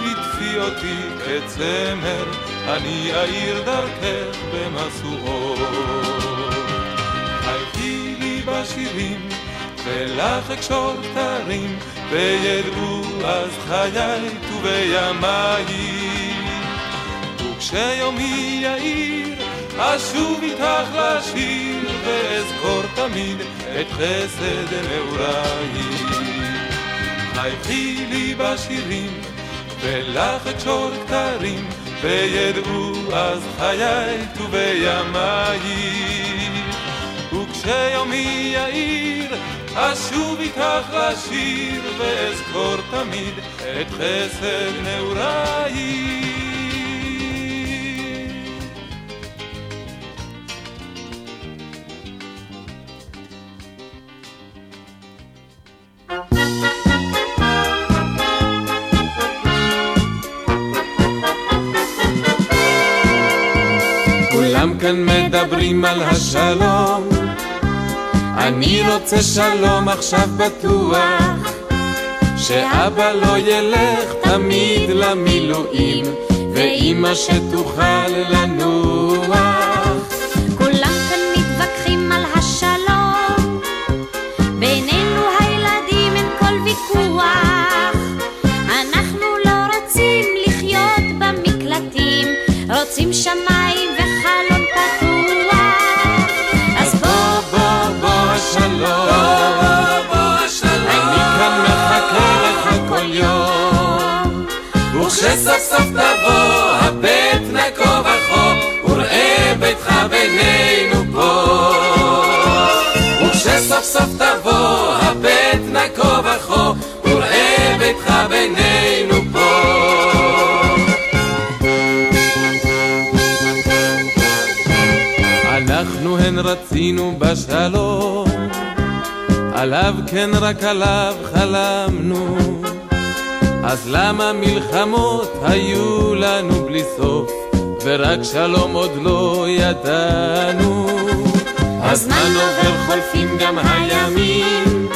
Speaker 19: הטפי אותי את צמר, אני אאיר דרכך במשואות. חייכי לי בשירים, ולך אקשור כתרים, וידעו אז חיי ובימיי. וכשיומי יאיר, אשוב איתך לשיר, ואזכור תמיד את חסד נעוריי. חייכי לי בשירים, ולך אקשור כתרים, וידעו אז חיי ובימיי. וכשיומי יאיר, אשוב איתך לשיר, ואזכור תמיד את חסד נעוריי. כולם כאן מדברים על השלום. אני רוצה שלום עכשיו בטוח שאבא לא ילך תמיד למילואים ואמא שתוכל לנוח.
Speaker 20: לא רוצים לחיות רוצים שמיים
Speaker 19: וכשסוף סוף תבוא הבט נקו וחור וראה ביתך בינינו פה וכשסוף סוף תבוא הבט נקו וחור וראה ביתך בינינו פה אנחנו הן רצינו בשלום, עליו כן רק עליו חלמנו. אז למה מלחמות היו לנו בלי סוף, ורק שלום עוד לא ידענו? הזמן עובר חולפים גם הימים,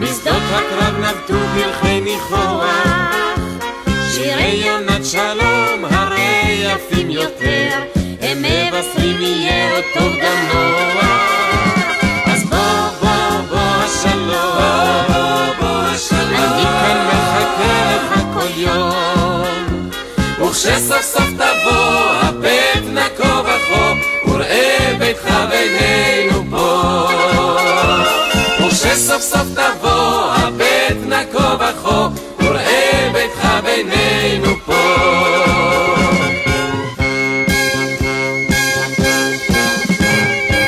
Speaker 19: בשדות הקרב נבטו פרחי ניחוח,
Speaker 21: דברי יונת שלום הרי יפים יותר, הם מבשרים יהיה עוד טוב וכשסוף סוף תבוא הבט נקו וכו, וראה ביתך בינינו פה. וכשסוף סוף תבוא הבט נקו וכו, וראה ביתך בינינו פה.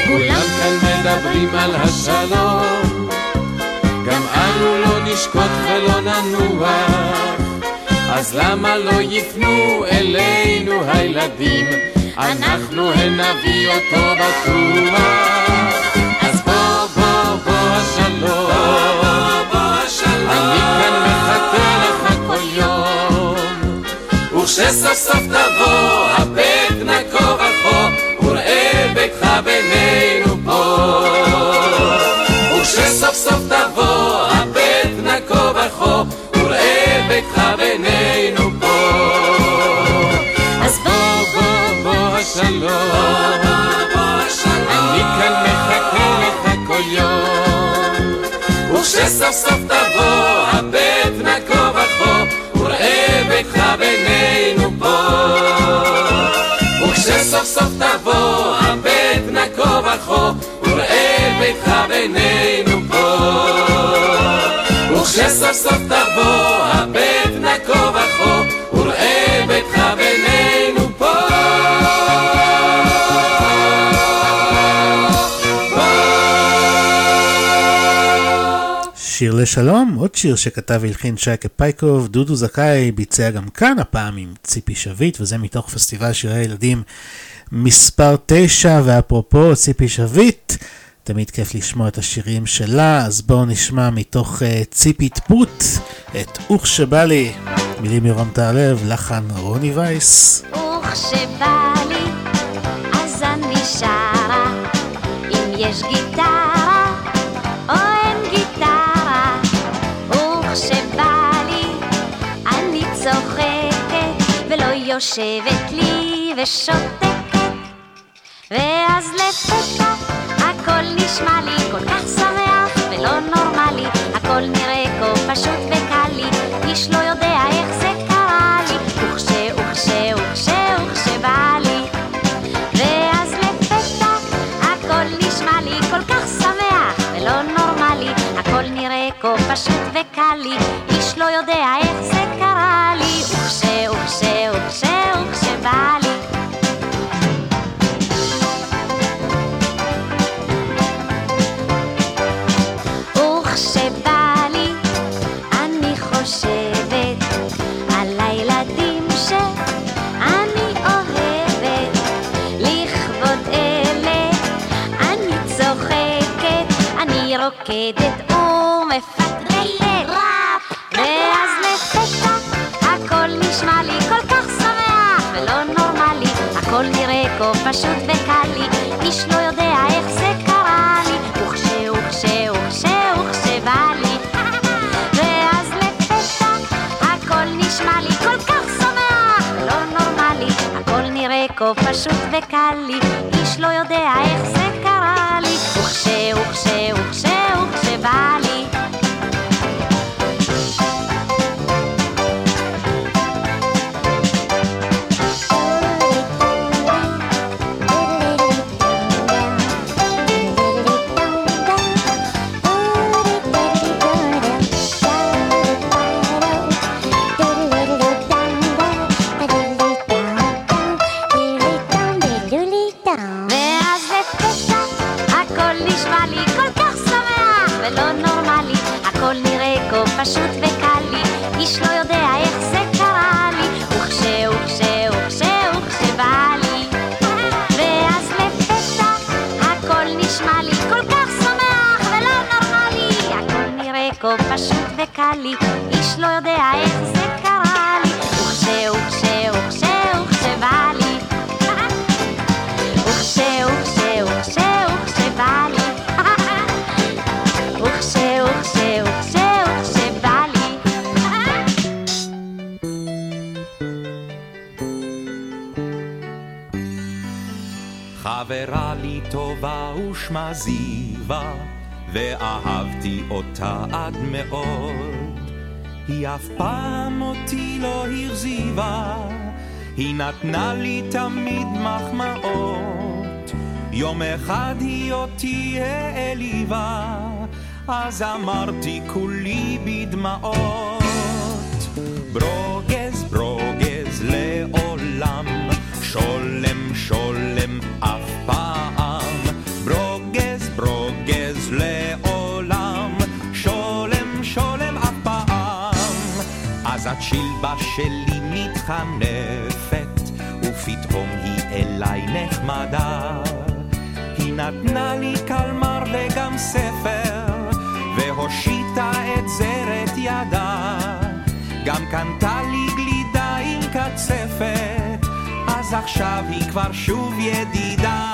Speaker 21: כולם כאן מדברים על השלום, גם אנו לא נשקוט ולא ננוח. אז למה לא יפנו אלינו הילדים? אנחנו נביא אותו בטוח. אז בוא בוא בוא השלום, אני כאן מחכה לך כל יום. וכשסוף סוף תבוא הבט נקו וכו, וראה ביתך בינינו וכשסוף סוף תבוא הבט נקו וכו, וראה ביתך בינינו פה. וכשסוף סוף תבוא הבט נקו וכו, וראה ביתך בינינו פה. וכשסוף סוף תבוא הבט נקו וכו, וראה
Speaker 2: שיר לשלום, עוד שיר שכתב והלחין שייקה פייקוב, דודו זכאי ביצע גם כאן, הפעם עם ציפי שביט, וזה מתוך פסטיבל שירי הילדים מספר 9, ואפרופו ציפי שביט, תמיד כיף לשמוע את השירים שלה, אז בואו נשמע מתוך uh, ציפי טפוט את אוך שבא לי, מילים יורם תהרלב, לחן רוני וייס.
Speaker 20: וכשבא לי, אז אני שרה, אם יש גיטרה, יושבת לי ושותקת. ואז לפתע הכל נשמע לי כל כך שמח ולא נורמלי, הכל נראה כה פשוט וקל לי, איש לא יודע איך זה קרה לי, וכש, וכש, וכש, וכשבא לי. ואז לפתע הכל נשמע לי כל כך שמח ולא נורמלי, הכל נראה כה פשוט וקל לי, איש לא יודע איך רוקדת ומפטרלת. ואז לפתע הכל נשמע לי כל כך שמח ולא נורמלי, הכל נראה כה פשוט וקל לי, איש
Speaker 22: ושמה זיווה, ואהבתי אותה עד מאוד. היא אף פעם אותי לא הרזיבה, היא נתנה לי תמיד מחמאות. יום אחד היא אותי העליבה, אז אמרתי כולי בדמעות. מתחנפת, ופתאום היא אליי נחמדה. היא נתנה לי קלמר וגם ספר, והושיטה את זרת ידה. גם קנתה לי גלידה עם קצפת, אז עכשיו היא כבר שוב ידידה.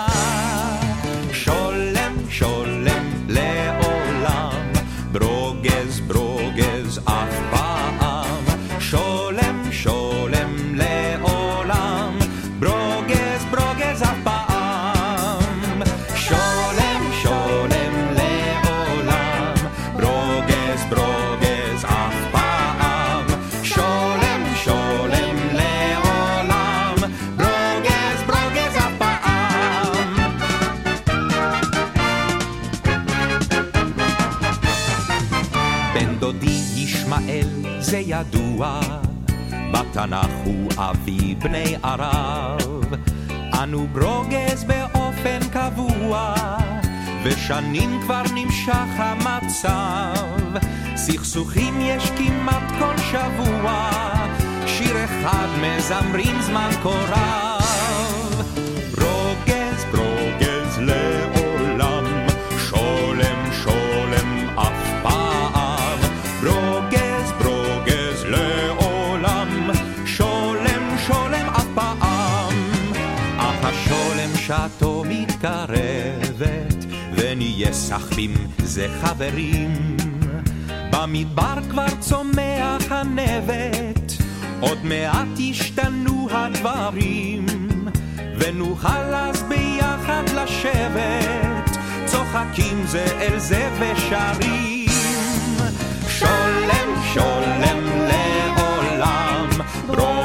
Speaker 22: זה ידוע, בתנ"ך הוא אבי בני ערב. אנו ברוגז באופן קבוע, ושנים כבר נמשך המצב. סכסוכים יש כמעט כל שבוע, שיר אחד מזמרים זמן כה רב. סחבים זה חברים. במדבר כבר צומח הנבט, עוד מעט ישתנו הדברים, ונוכל אז ביחד לשבת, צוחקים זה אל זה ושרים. שולם שולם לעולם, ברוגז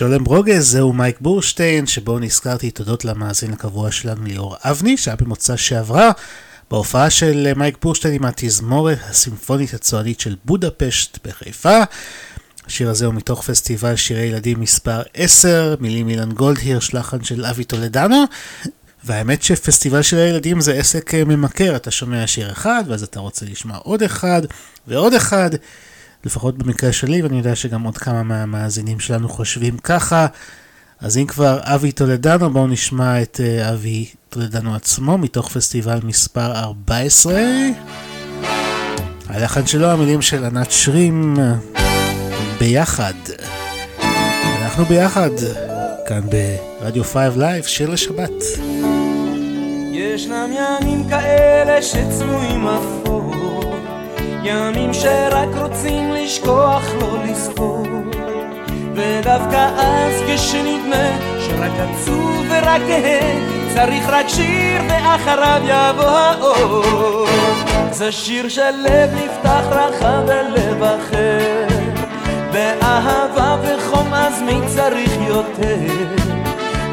Speaker 22: שולם ברוגז,
Speaker 2: זהו מייק בורשטיין, שבו נזכרתי תודות למאזין הקבוע שלנו ליאור אבני, שהיה במוצא שעברה, בהופעה של מייק בורשטיין עם התזמורת הסימפונית הצוענית של בודפשט בחיפה. השיר הזה הוא מתוך פסטיבל שירי ילדים מספר 10, מילים אילן גולדהירש, לחן של אבי טולדנו. והאמת שפסטיבל שירי ילדים זה עסק ממכר, אתה שומע שיר אחד, ואז אתה רוצה לשמוע עוד אחד ועוד אחד. לפחות במקרה שלי, ואני יודע שגם עוד כמה מהמאזינים שלנו חושבים ככה. אז אם כבר אבי טולדנו, בואו נשמע את אה, אבי טולדנו עצמו, מתוך פסטיבל מספר 14. הלחן שלו, המילים של ענת שרים, ביחד. אנחנו ביחד, כאן ברדיו 5 לייב, שיר לשבת.
Speaker 11: ישנם ימים כאלה שצבועים אפור, ימים שרק רוצים לשכוח לא לזכור, ודווקא אז כשנדמה שרק עצוב ורק כהה, צריך רק שיר ואחריו יבוא האור. זה שיר של לב נפתח רחב בלב אחר, באהבה וחום אז מי צריך יותר?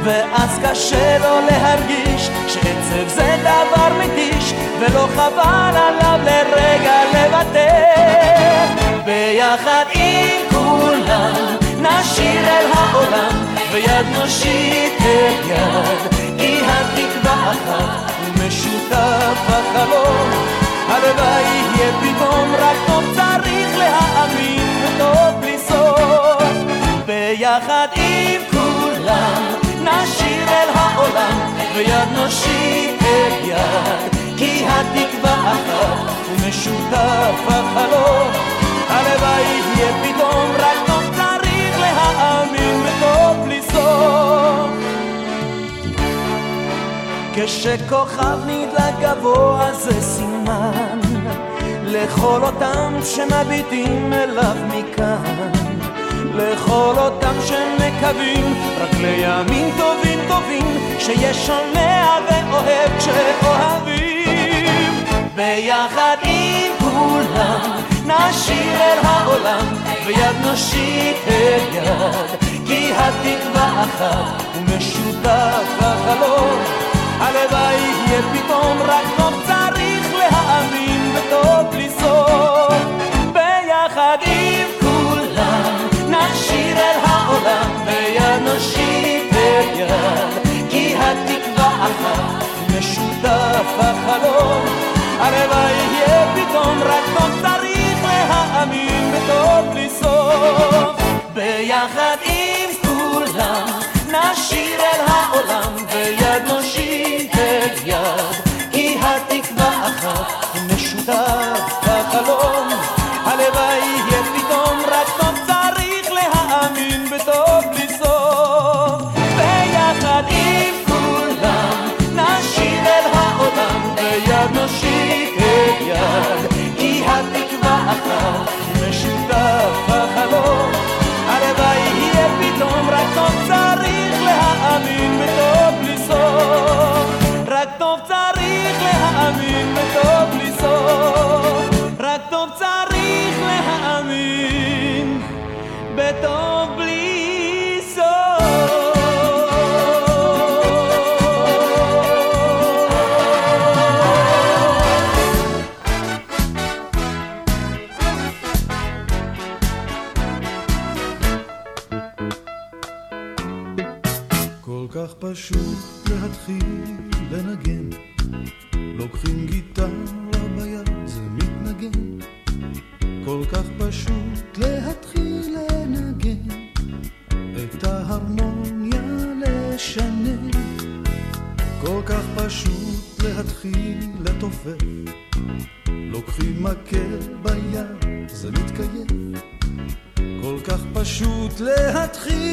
Speaker 11: ואז קשה לו להרגיש שעצב זה דבר מתיש ולא חבל עליו לרגע לוותר ביחד עם כולם נשיר אל העולם ויד נושיט את יד, כי התקווה אחת ומשותף החלום. הלוואי יהיה פתאום רק טוב צריך להאמין וטוב בלי סוף. ביחד עם כולם ויד נושיט את יד, כי התקווה אחת ומשותף החלום. הלוואי יהיה פתאום רק טוב צריך להאמין וטוב בלי. כשכוכב נדלק גבוה זה סימן לכל אותם שמביטים אליו מכאן לכל אותם שמקווים רק לימים טובים טובים שיש שומע ואוהב כשאוהבים. ביחד עם כולם נשיר אל העולם ויד נושיט את יד כי התקווה אחת ומשותף החלום הלוואי יהיה פתאום רק טוב צריך להאמין וטוב בלי סוף ביחד עם כולם אחת משותף החלום הלוואי יהיה פתאום רק טוב צריך להאמין וטוב בלי סוף ביחד עם כולם נשיר אל העולם ויד נושיט את יד כי התקווה אחת משותף
Speaker 9: להתחיל לנגן, לוקחים גיטרה ביד, זה מתנגן. כל כך פשוט להתחיל לנגן, את ההרמוניה לשנן. כל כך פשוט להתחיל לתופף, לוקחים מקל ביד, זה מתקיים. כל כך פשוט להתחיל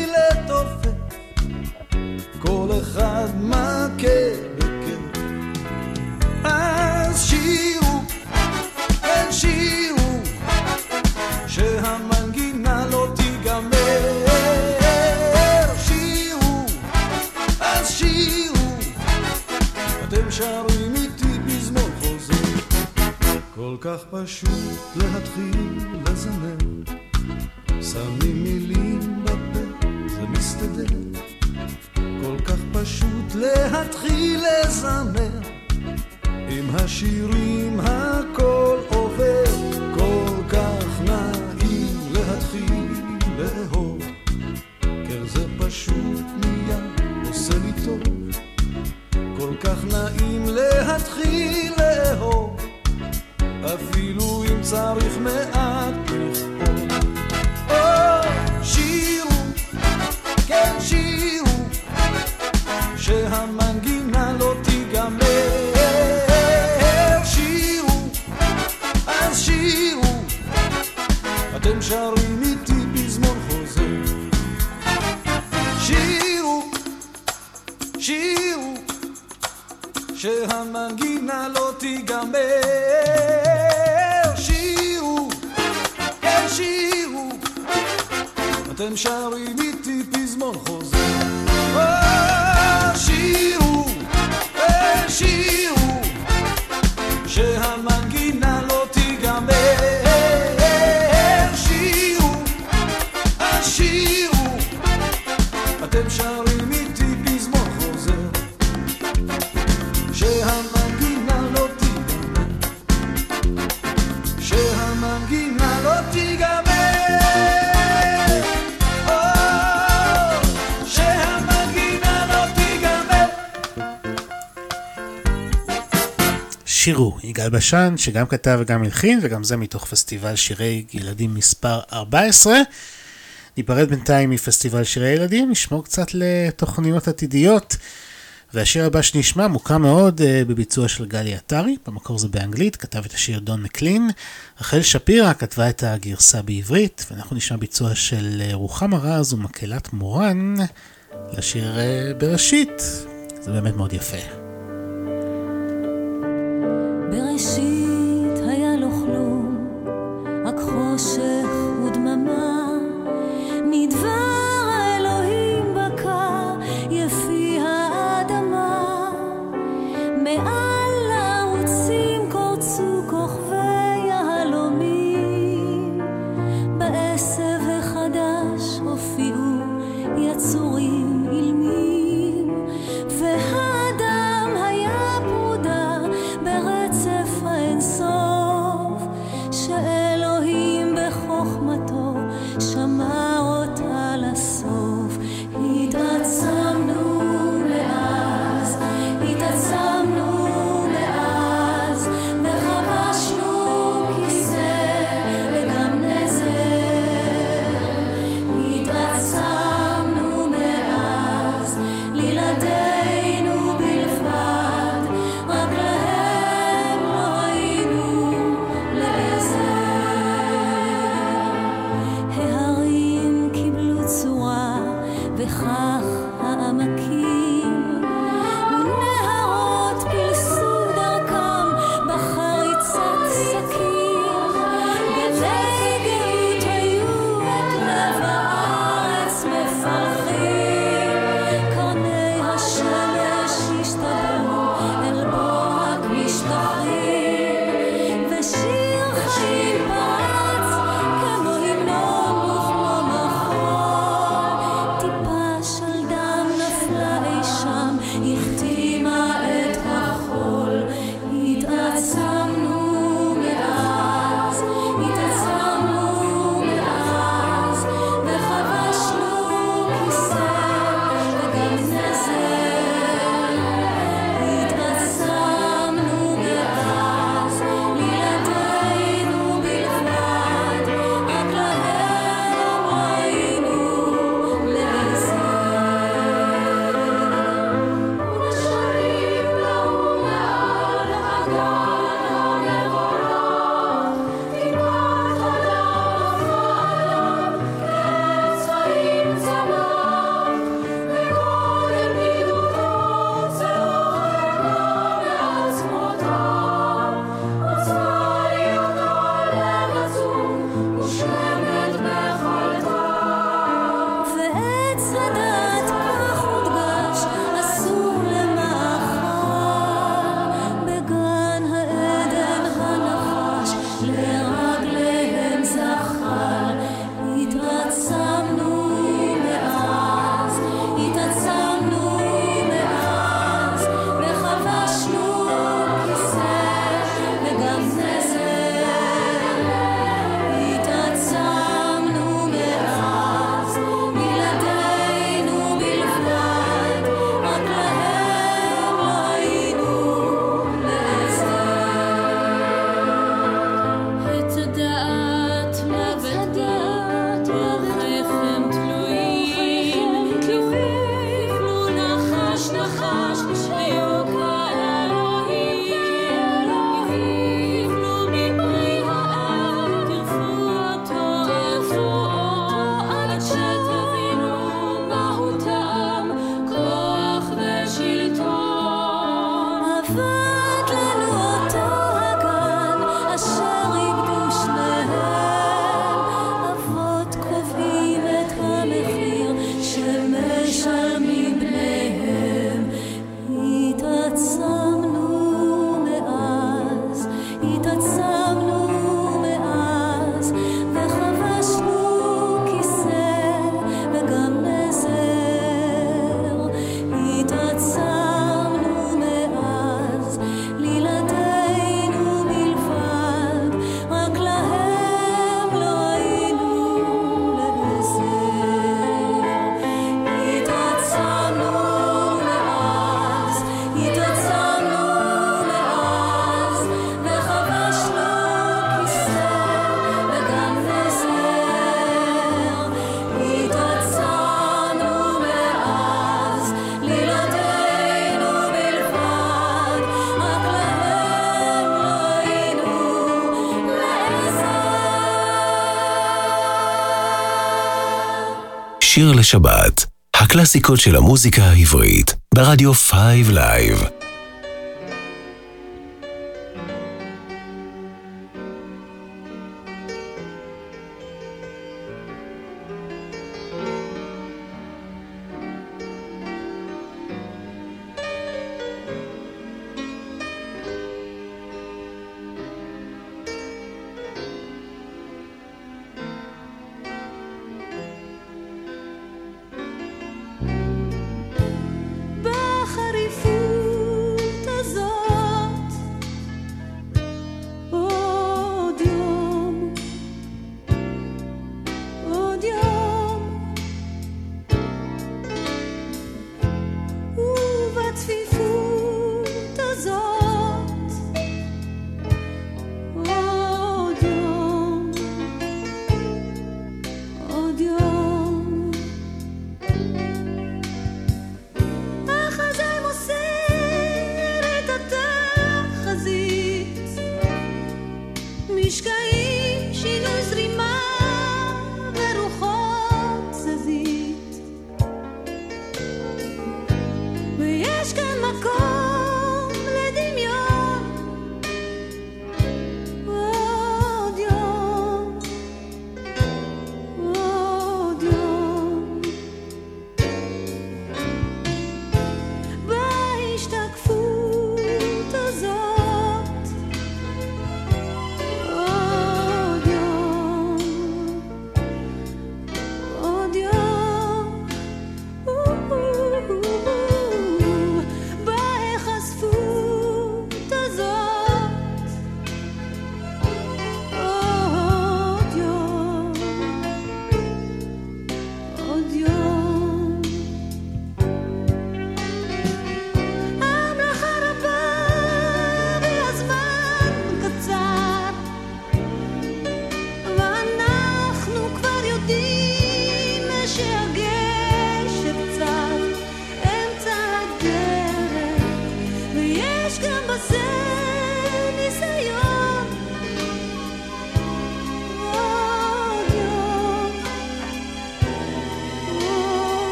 Speaker 2: השיר הוא יגאל בשן, שגם כתב וגם הלחין, וגם זה מתוך פסטיבל שירי ילדים מספר 14. ניפרד בינתיים מפסטיבל שירי ילדים, נשמור קצת לתוכניות עתידיות. והשיר הבא שנשמע מוכר מאוד uh, בביצוע של גלי עטרי, במקור זה באנגלית, כתב את השיר דון מקלין. רחל שפירא כתבה את הגרסה בעברית, ואנחנו נשמע ביצוע של uh, רוחמה רז ומקהלת מורן לשיר uh, בראשית. זה באמת מאוד יפה.
Speaker 1: בראשית היה לו כלום, רק חושך לשבת, הקלאסיקות של המוזיקה העברית, ברדיו 5 לייב.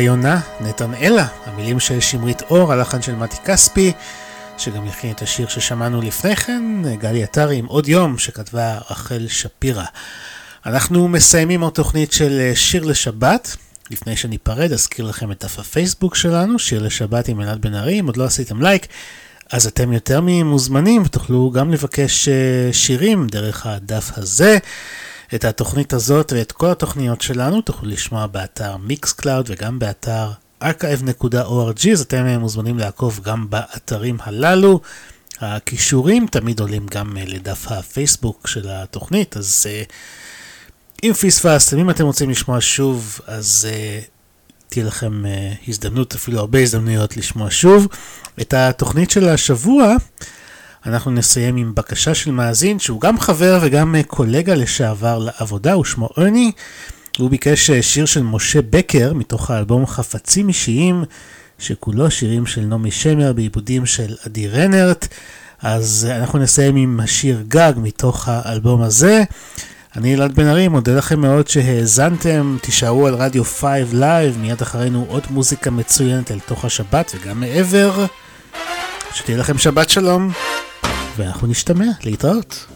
Speaker 2: היונה, נתנאלה, המילים של שמרית אור, הלחן של מתי כספי, שגם הכין את השיר ששמענו לפני כן, גלי עטרי עם עוד יום, שכתבה רחל שפירא. אנחנו מסיימים עוד תוכנית של שיר לשבת. לפני שניפרד, אזכיר לכם את דף הפייסבוק שלנו, שיר לשבת עם אלעד בן ארי, אם עוד לא עשיתם לייק, אז אתם יותר ממוזמנים ותוכלו גם לבקש אה, שירים דרך הדף הזה. את התוכנית הזאת ואת כל התוכניות שלנו תוכלו לשמוע באתר Mixcloud וגם באתר archive.org, אז אתם מוזמנים לעקוב גם באתרים הללו. הקישורים תמיד עולים גם אה, לדף הפייסבוק של התוכנית, אז אה, אם פספסתם, אם אתם רוצים לשמוע שוב, אז אה, תהיה לכם הזדמנות, אפילו הרבה הזדמנויות לשמוע שוב. את התוכנית של השבוע, אנחנו נסיים עם בקשה של מאזין, שהוא גם חבר וגם אה, קולגה לשעבר לעבודה, הוא שמו ארני. הוא ביקש אה, שיר של משה בקר, מתוך האלבום חפצים אישיים, שכולו שירים של נעמי שמר בעיבודים של עדי רנרט. אז אה, אנחנו נסיים עם השיר גג מתוך האלבום הזה. אני אלעד בן ארי, מודה לכם מאוד שהאזנתם, תישארו על רדיו 5 לייב, מיד אחרינו עוד מוזיקה מצוינת אל תוך השבת וגם מעבר. שתהיה לכם שבת שלום, ואנחנו נשתמע, להתראות.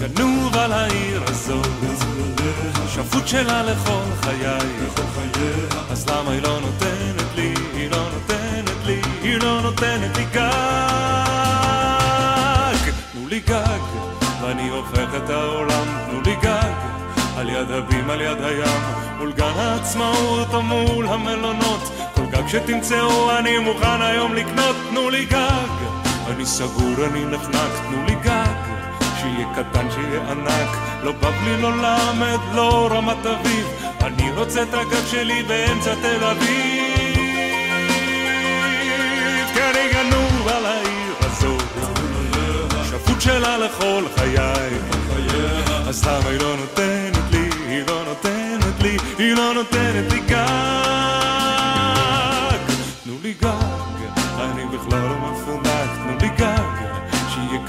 Speaker 19: גנוב על העיר הזאת, שפוט שלה לכל חיי, אז למה היא לא נותנת לי, היא לא נותנת לי, היא לא נותנת לי גג, תנו לי גג, ואני הופך את העולם, תנו לי גג, על יד הבים, על יד הים, מול גן העצמאות או מול המלונות, גג שתמצאו אני מוכן היום לקנות, תנו לי גג, אני סגור, אני נחנק, תנו לי גג. שיהיה קטן, שיהיה ענק, לא בבלי, לא למד, לא רמת אביב, אני רוצה את הגג שלי באמצע תל אביב, כי אני גנוב על העיר הזאת, שפוט שלה לכל חיי, אז למה היא לא נותנת לי, היא לא נותנת לי, היא לא נותנת לי גג,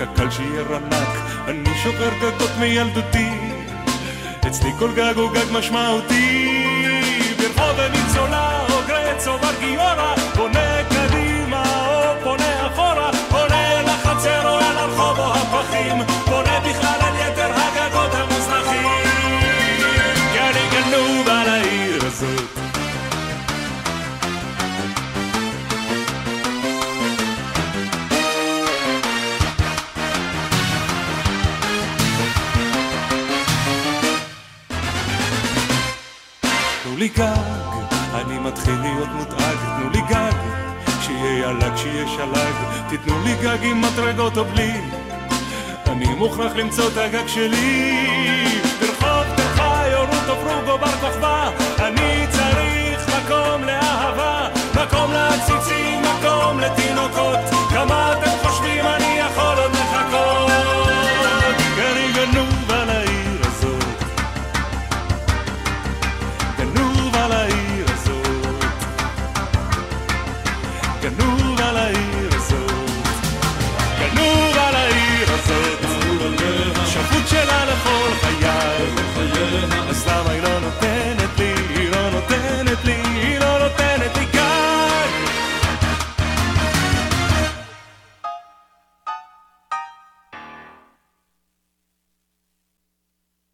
Speaker 19: קקל, שיהיה רנק, אני שובר גגות מילדותי, אצלי כל גג הוא גג משמעותי. ברחוב הניצולה, או גרץ או בר גיורא, לי גג, אני מתחיל להיות מודאג, תנו לי גג, שיהיה ילג, שיהיה שלג, תיתנו לי גג עם מדרגות או בלי, אני מוכרח למצוא את הגג שלי. ברחוב תל חי או רות או פרוג או בר כוכבא, אני צריך מקום לאהבה, מקום לעציצים, מקום לתינוקות, כמה אתם חושבים אני